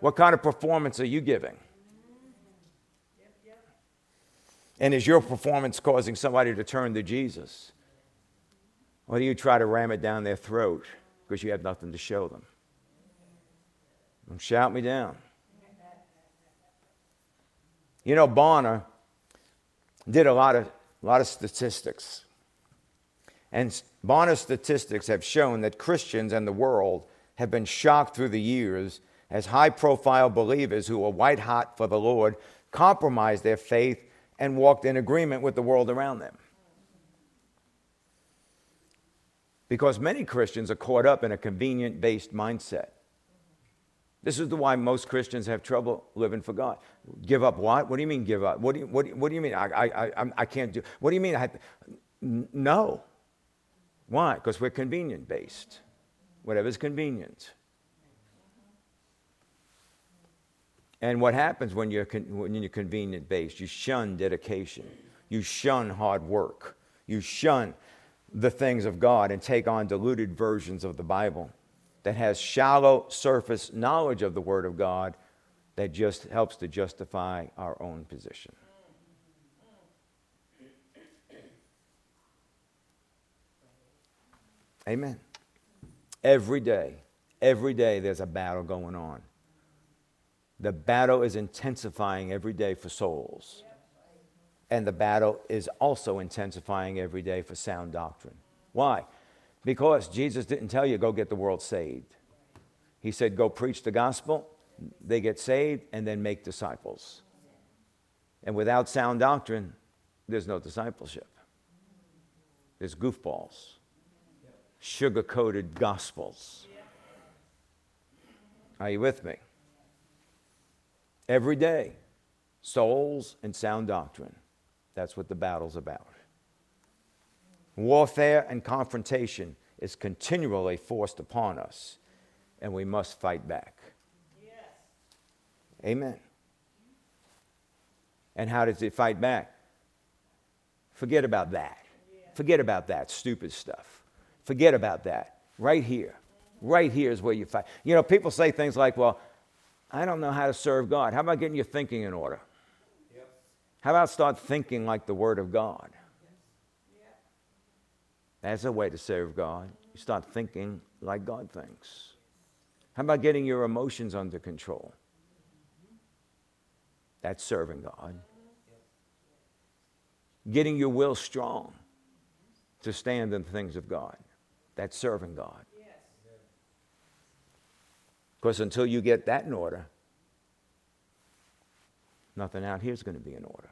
[SPEAKER 1] What kind of performance are you giving? Mm-hmm. And is your performance causing somebody to turn to Jesus? Or do you try to ram it down their throat because you have nothing to show them? Don't shout me down. You know, Barna did a lot of, a lot of statistics. And Barna's statistics have shown that Christians and the world have been shocked through the years as high profile believers who were white hot for the Lord compromised their faith and walked in agreement with the world around them. Because many Christians are caught up in a convenient based mindset. This is the why most Christians have trouble living for God. Give up what? What do you mean give up? What do you, what, what do you mean? I, I, I, I can't do. What do you mean? I no. Why? Because we're convenient based. Whatever's convenient. And what happens when you're, when you're convenient based? You shun dedication. You shun hard work. You shun the things of God and take on diluted versions of the Bible that has shallow surface knowledge of the Word of God that just helps to justify our own position. Amen. Every day, every day there's a battle going on. The battle is intensifying every day for souls and the battle is also intensifying every day for sound doctrine. Why? Because Jesus didn't tell you, go get the world saved. He said, go preach the gospel, they get saved, and then make disciples. And without sound doctrine, there's no discipleship. There's goofballs, sugar coated gospels. Are you with me? Every day, souls and sound doctrine. That's what the battle's about. Warfare and confrontation is continually forced upon us, and we must fight back. Yes. Amen. And how does it fight back? Forget about that. Forget about that stupid stuff. Forget about that. Right here. Right here is where you fight. You know, people say things like, well, I don't know how to serve God. How about getting your thinking in order? Yep. How about start thinking like the Word of God? That's a way to serve God. You start thinking like God thinks. How about getting your emotions under control? That's serving God. Getting your will strong to stand in the things of God. That's serving God. Because until you get that in order, nothing out here is going to be in order.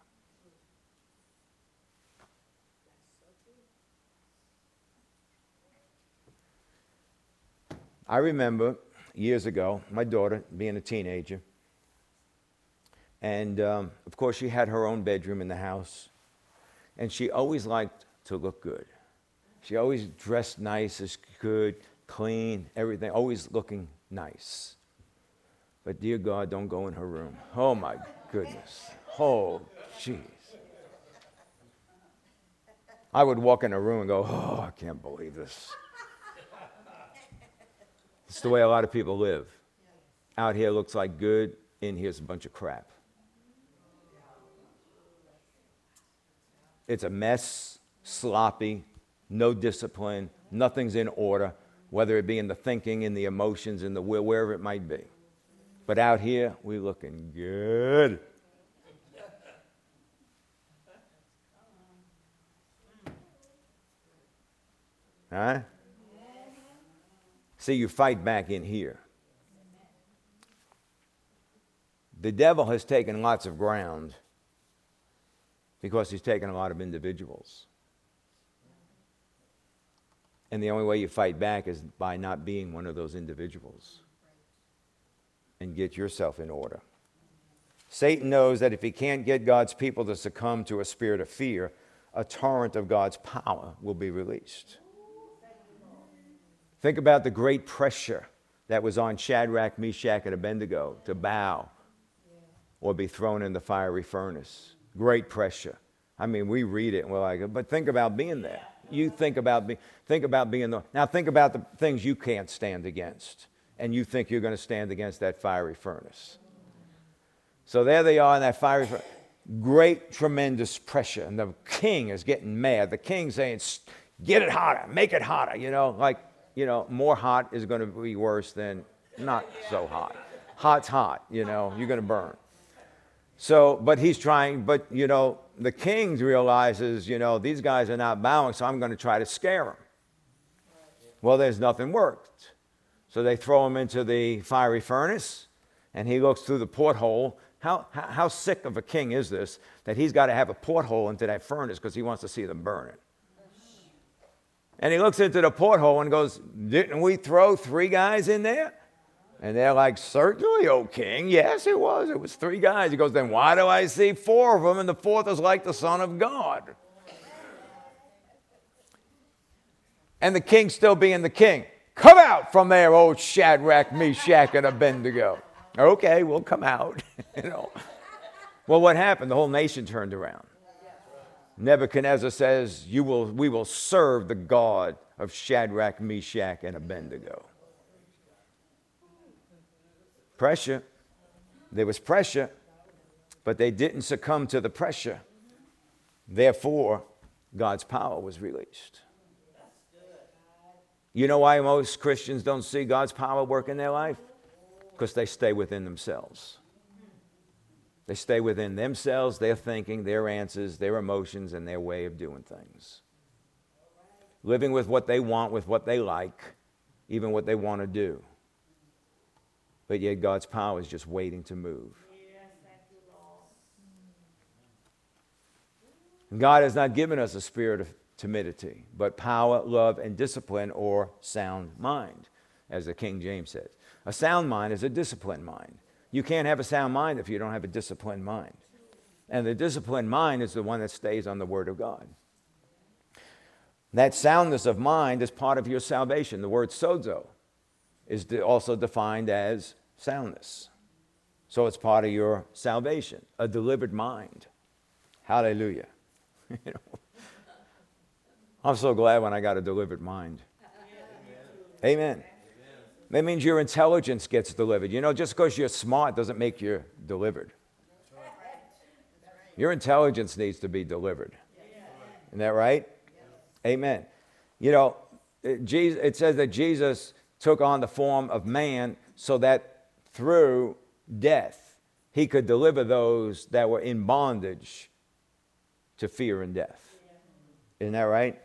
[SPEAKER 1] I remember years ago, my daughter being a teenager, and um, of course, she had her own bedroom in the house, and she always liked to look good. She always dressed nice as could, clean, everything, always looking nice. But dear God, don't go in her room. Oh my goodness. Oh, jeez. I would walk in a room and go, oh, I can't believe this. It's the way a lot of people live. Out here looks like good, in here's a bunch of crap. It's a mess, sloppy, no discipline, nothing's in order, whether it be in the thinking, in the emotions, in the will, wherever it might be. But out here, we're looking good. Huh? See, you fight back in here. The devil has taken lots of ground because he's taken a lot of individuals. And the only way you fight back is by not being one of those individuals. And get yourself in order. Satan knows that if he can't get God's people to succumb to a spirit of fear, a torrent of God's power will be released. Think about the great pressure that was on Shadrach, Meshach, and Abednego to bow or be thrown in the fiery furnace. Great pressure. I mean, we read it and we're like, but think about being there. You think about, be, think about being the. Now, think about the things you can't stand against, and you think you're going to stand against that fiery furnace. So there they are in that fiery furnace. Great, tremendous pressure. And the king is getting mad. The king saying, Get it hotter, make it hotter. You know, like, you know, more hot is going to be worse than not so hot. Hot's hot, you know, you're going to burn. So, but he's trying, but, you know, the king realizes, you know, these guys are not bowing, so I'm going to try to scare them. Well, there's nothing worked. So they throw him into the fiery furnace, and he looks through the porthole. How, how, sick of a king is this that he's got to have a porthole into that furnace because he wants to see them burn it? And he looks into the porthole and goes, Didn't we throw three guys in there? And they're like, Certainly, O king. Yes, it was. It was three guys. He goes, Then why do I see four of them and the fourth is like the Son of God? And the king still being the king. Come out from there, old Shadrach, Meshach, and Abednego. Okay, we'll come out. [laughs] you know. Well, what happened? The whole nation turned around. Nebuchadnezzar says, you will, We will serve the God of Shadrach, Meshach, and Abednego. Pressure. There was pressure, but they didn't succumb to the pressure. Therefore, God's power was released. You know why most Christians don't see God's power work in their life? Because they stay within themselves. They stay within themselves, their thinking, their answers, their emotions, and their way of doing things. Living with what they want, with what they like, even what they want to do but yet God's power is just waiting to move. God has not given us a spirit of timidity, but power, love, and discipline or sound mind, as the King James says. A sound mind is a disciplined mind. You can't have a sound mind if you don't have a disciplined mind. And the disciplined mind is the one that stays on the Word of God. That soundness of mind is part of your salvation. The word sozo is also defined as soundness. So it's part of your salvation, a delivered mind. Hallelujah. [laughs] I'm so glad when I got a delivered mind. Amen. Amen. That means your intelligence gets delivered. You know, just because you're smart doesn't make you delivered. Your intelligence needs to be delivered. Isn't that right? Amen. You know, it says that Jesus took on the form of man so that through death he could deliver those that were in bondage to fear and death. Isn't that right?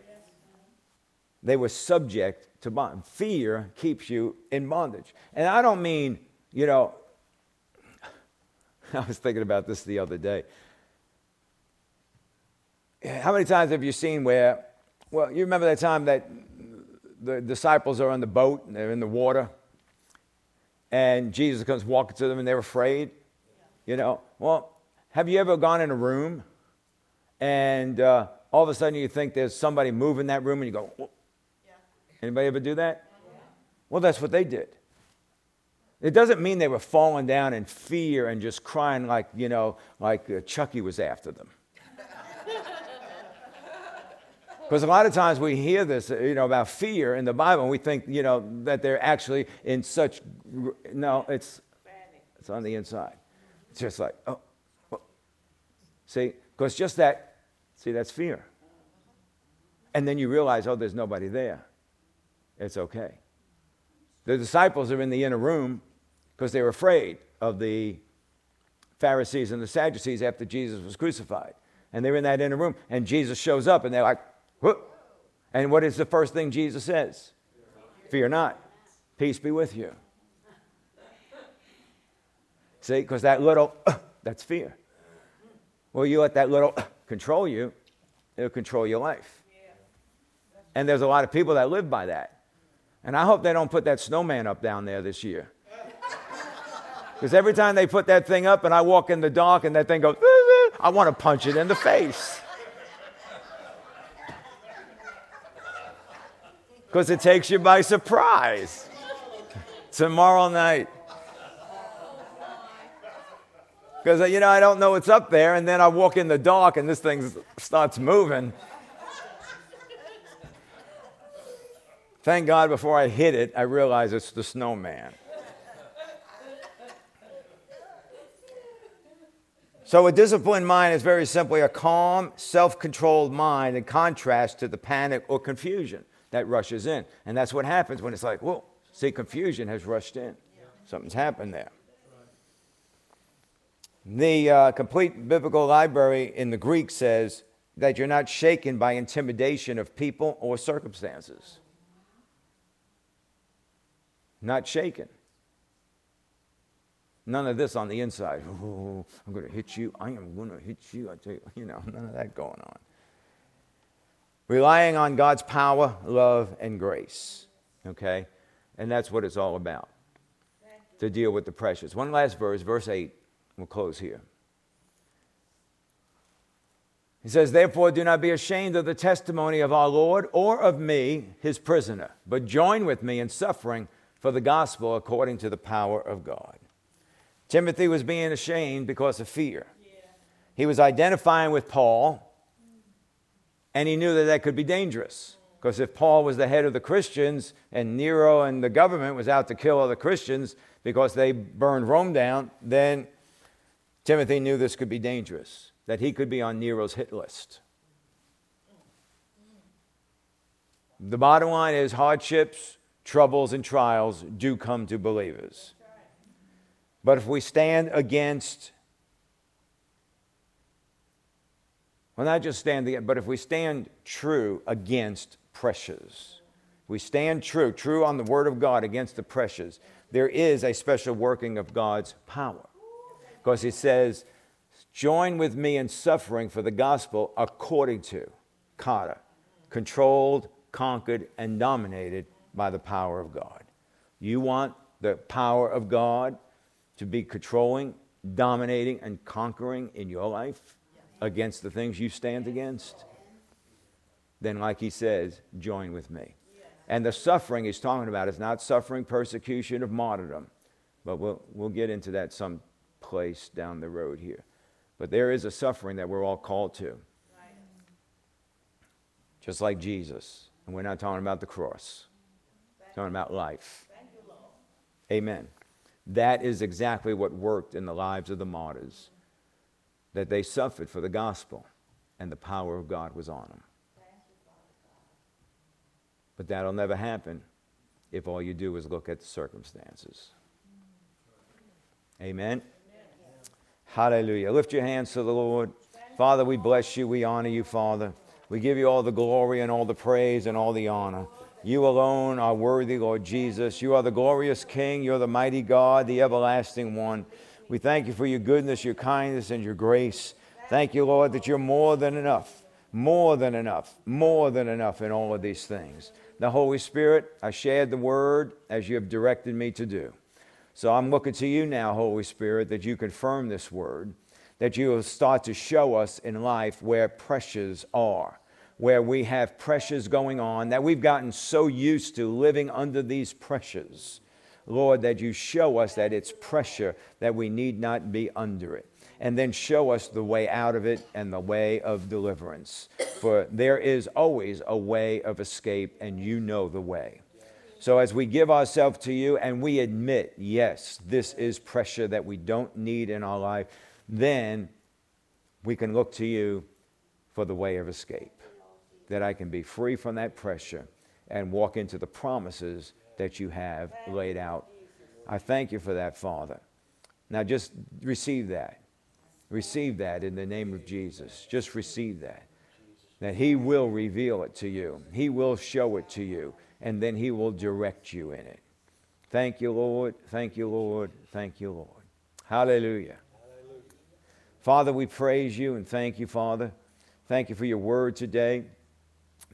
[SPEAKER 1] They were subject to bondage. Fear keeps you in bondage. And I don't mean, you know, [laughs] I was thinking about this the other day. How many times have you seen where, well, you remember that time that the disciples are on the boat and they're in the water, and Jesus comes walking to them and they're afraid? You know, well, have you ever gone in a room and uh, all of a sudden you think there's somebody moving that room and you go. Anybody ever do that? Well, that's what they did. It doesn't mean they were falling down in fear and just crying like, you know, like uh, Chucky was after them. [laughs] Because a lot of times we hear this, you know, about fear in the Bible, and we think, you know, that they're actually in such. No, it's it's on the inside. It's just like, oh, oh. see, because just that, see, that's fear. And then you realize, oh, there's nobody there. It's okay. The disciples are in the inner room because they were afraid of the Pharisees and the Sadducees after Jesus was crucified. And they're in that inner room, and Jesus shows up, and they're like, whoop. and what is the first thing Jesus says? Fear not. Peace be with you. See, because that little, uh, that's fear. Well, you let that little uh, control you, it'll control your life. And there's a lot of people that live by that. And I hope they don't put that snowman up down there this year. Because every time they put that thing up and I walk in the dark and that thing goes, I want to punch it in the face. because it takes you by surprise. Tomorrow night. Because, you know, I don't know what's up there, and then I walk in the dark and this thing starts moving. Thank God before I hit it, I realize it's the snowman. So, a disciplined mind is very simply a calm, self controlled mind in contrast to the panic or confusion that rushes in. And that's what happens when it's like, whoa, see, confusion has rushed in. Something's happened there. The uh, complete biblical library in the Greek says that you're not shaken by intimidation of people or circumstances. Not shaken. None of this on the inside. Oh, [laughs] I'm going to hit you. I am going to hit you. I tell you, you know, [laughs] none of that going on relying on God's power, love, and grace. Okay? And that's what it's all about to deal with the pressures. One last verse, verse 8. We'll close here. He says, Therefore, do not be ashamed of the testimony of our Lord or of me, his prisoner, but join with me in suffering for the gospel according to the power of God. Timothy was being ashamed because of fear. He was identifying with Paul and he knew that that could be dangerous. Because if Paul was the head of the Christians and Nero and the government was out to kill all the Christians because they burned Rome down, then Timothy knew this could be dangerous, that he could be on Nero's hit list. The bottom line is hardships, troubles, and trials do come to believers. But if we stand against Well, not just stand, against, but if we stand true against pressures, we stand true, true on the Word of God against the pressures, there is a special working of God's power. Because He says, Join with me in suffering for the gospel according to kata, controlled, conquered, and dominated by the power of God. You want the power of God to be controlling, dominating, and conquering in your life? against the things you stand against, then, like he says, join with me. And the suffering he's talking about is not suffering persecution of martyrdom, but we'll, we'll get into that some place down the road here. But there is a suffering that we're all called to. Just like Jesus. And we're not talking about the cross, talking about life. Amen. That is exactly what worked in the lives of the martyrs, that they suffered for the gospel and the power of God was on them. But that'll never happen if all you do is look at the circumstances. Amen. Hallelujah. Lift your hands to the Lord. Father, we bless you. We honor you, Father. We give you all the glory and all the praise and all the honor. You alone are worthy, Lord Jesus. You are the glorious King. You're the mighty God, the everlasting one. We thank you for your goodness, your kindness, and your grace. Thank you, Lord, that you're more than enough, more than enough, more than enough in all of these things. The Holy Spirit, I shared the word as you have directed me to do. So I'm looking to you now, Holy Spirit, that you confirm this word, that you will start to show us in life where pressures are, where we have pressures going on, that we've gotten so used to living under these pressures. Lord, that you show us that it's pressure, that we need not be under it. And then show us the way out of it and the way of deliverance. For there is always a way of escape, and you know the way. So, as we give ourselves to you and we admit, yes, this is pressure that we don't need in our life, then we can look to you for the way of escape. That I can be free from that pressure and walk into the promises that you have laid out. I thank you for that, Father. Now, just receive that. Receive that in the name of Jesus. Just receive that. That He will reveal it to you, He will show it to you and then He will direct you in it. Thank you, Lord. Thank you, Lord. Thank you, Lord. Hallelujah. Hallelujah. Father, we praise you and thank you, Father. Thank you for your word today.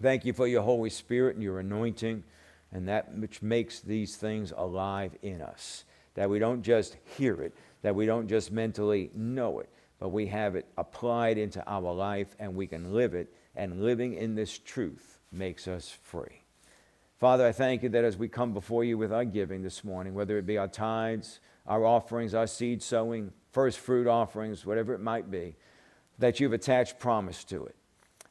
[SPEAKER 1] Thank you for your Holy Spirit and your anointing and that which makes these things alive in us. That we don't just hear it, that we don't just mentally know it, but we have it applied into our life and we can live it. And living in this truth makes us free. Father, I thank you that as we come before you with our giving this morning, whether it be our tithes, our offerings, our seed sowing, first fruit offerings, whatever it might be, that you've attached promise to it.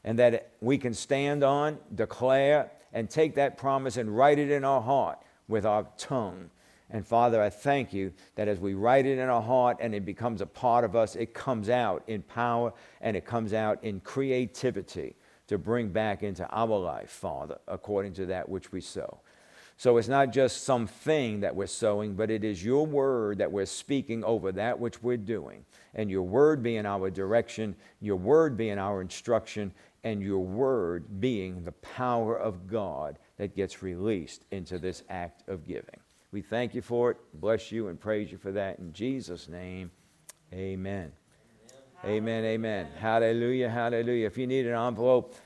[SPEAKER 1] And that we can stand on, declare, and take that promise and write it in our heart with our tongue. And Father, I thank you that as we write it in our heart and it becomes a part of us, it comes out in power and it comes out in creativity to bring back into our life, Father, according to that which we sow. So it's not just something that we're sowing, but it is your word that we're speaking over that which we're doing. And your word being our direction, your word being our instruction, and your word being the power of God that gets released into this act of giving. We thank you for it, bless you, and praise you for that. In Jesus' name, amen. Amen, amen. Hallelujah, hallelujah. If you need an envelope,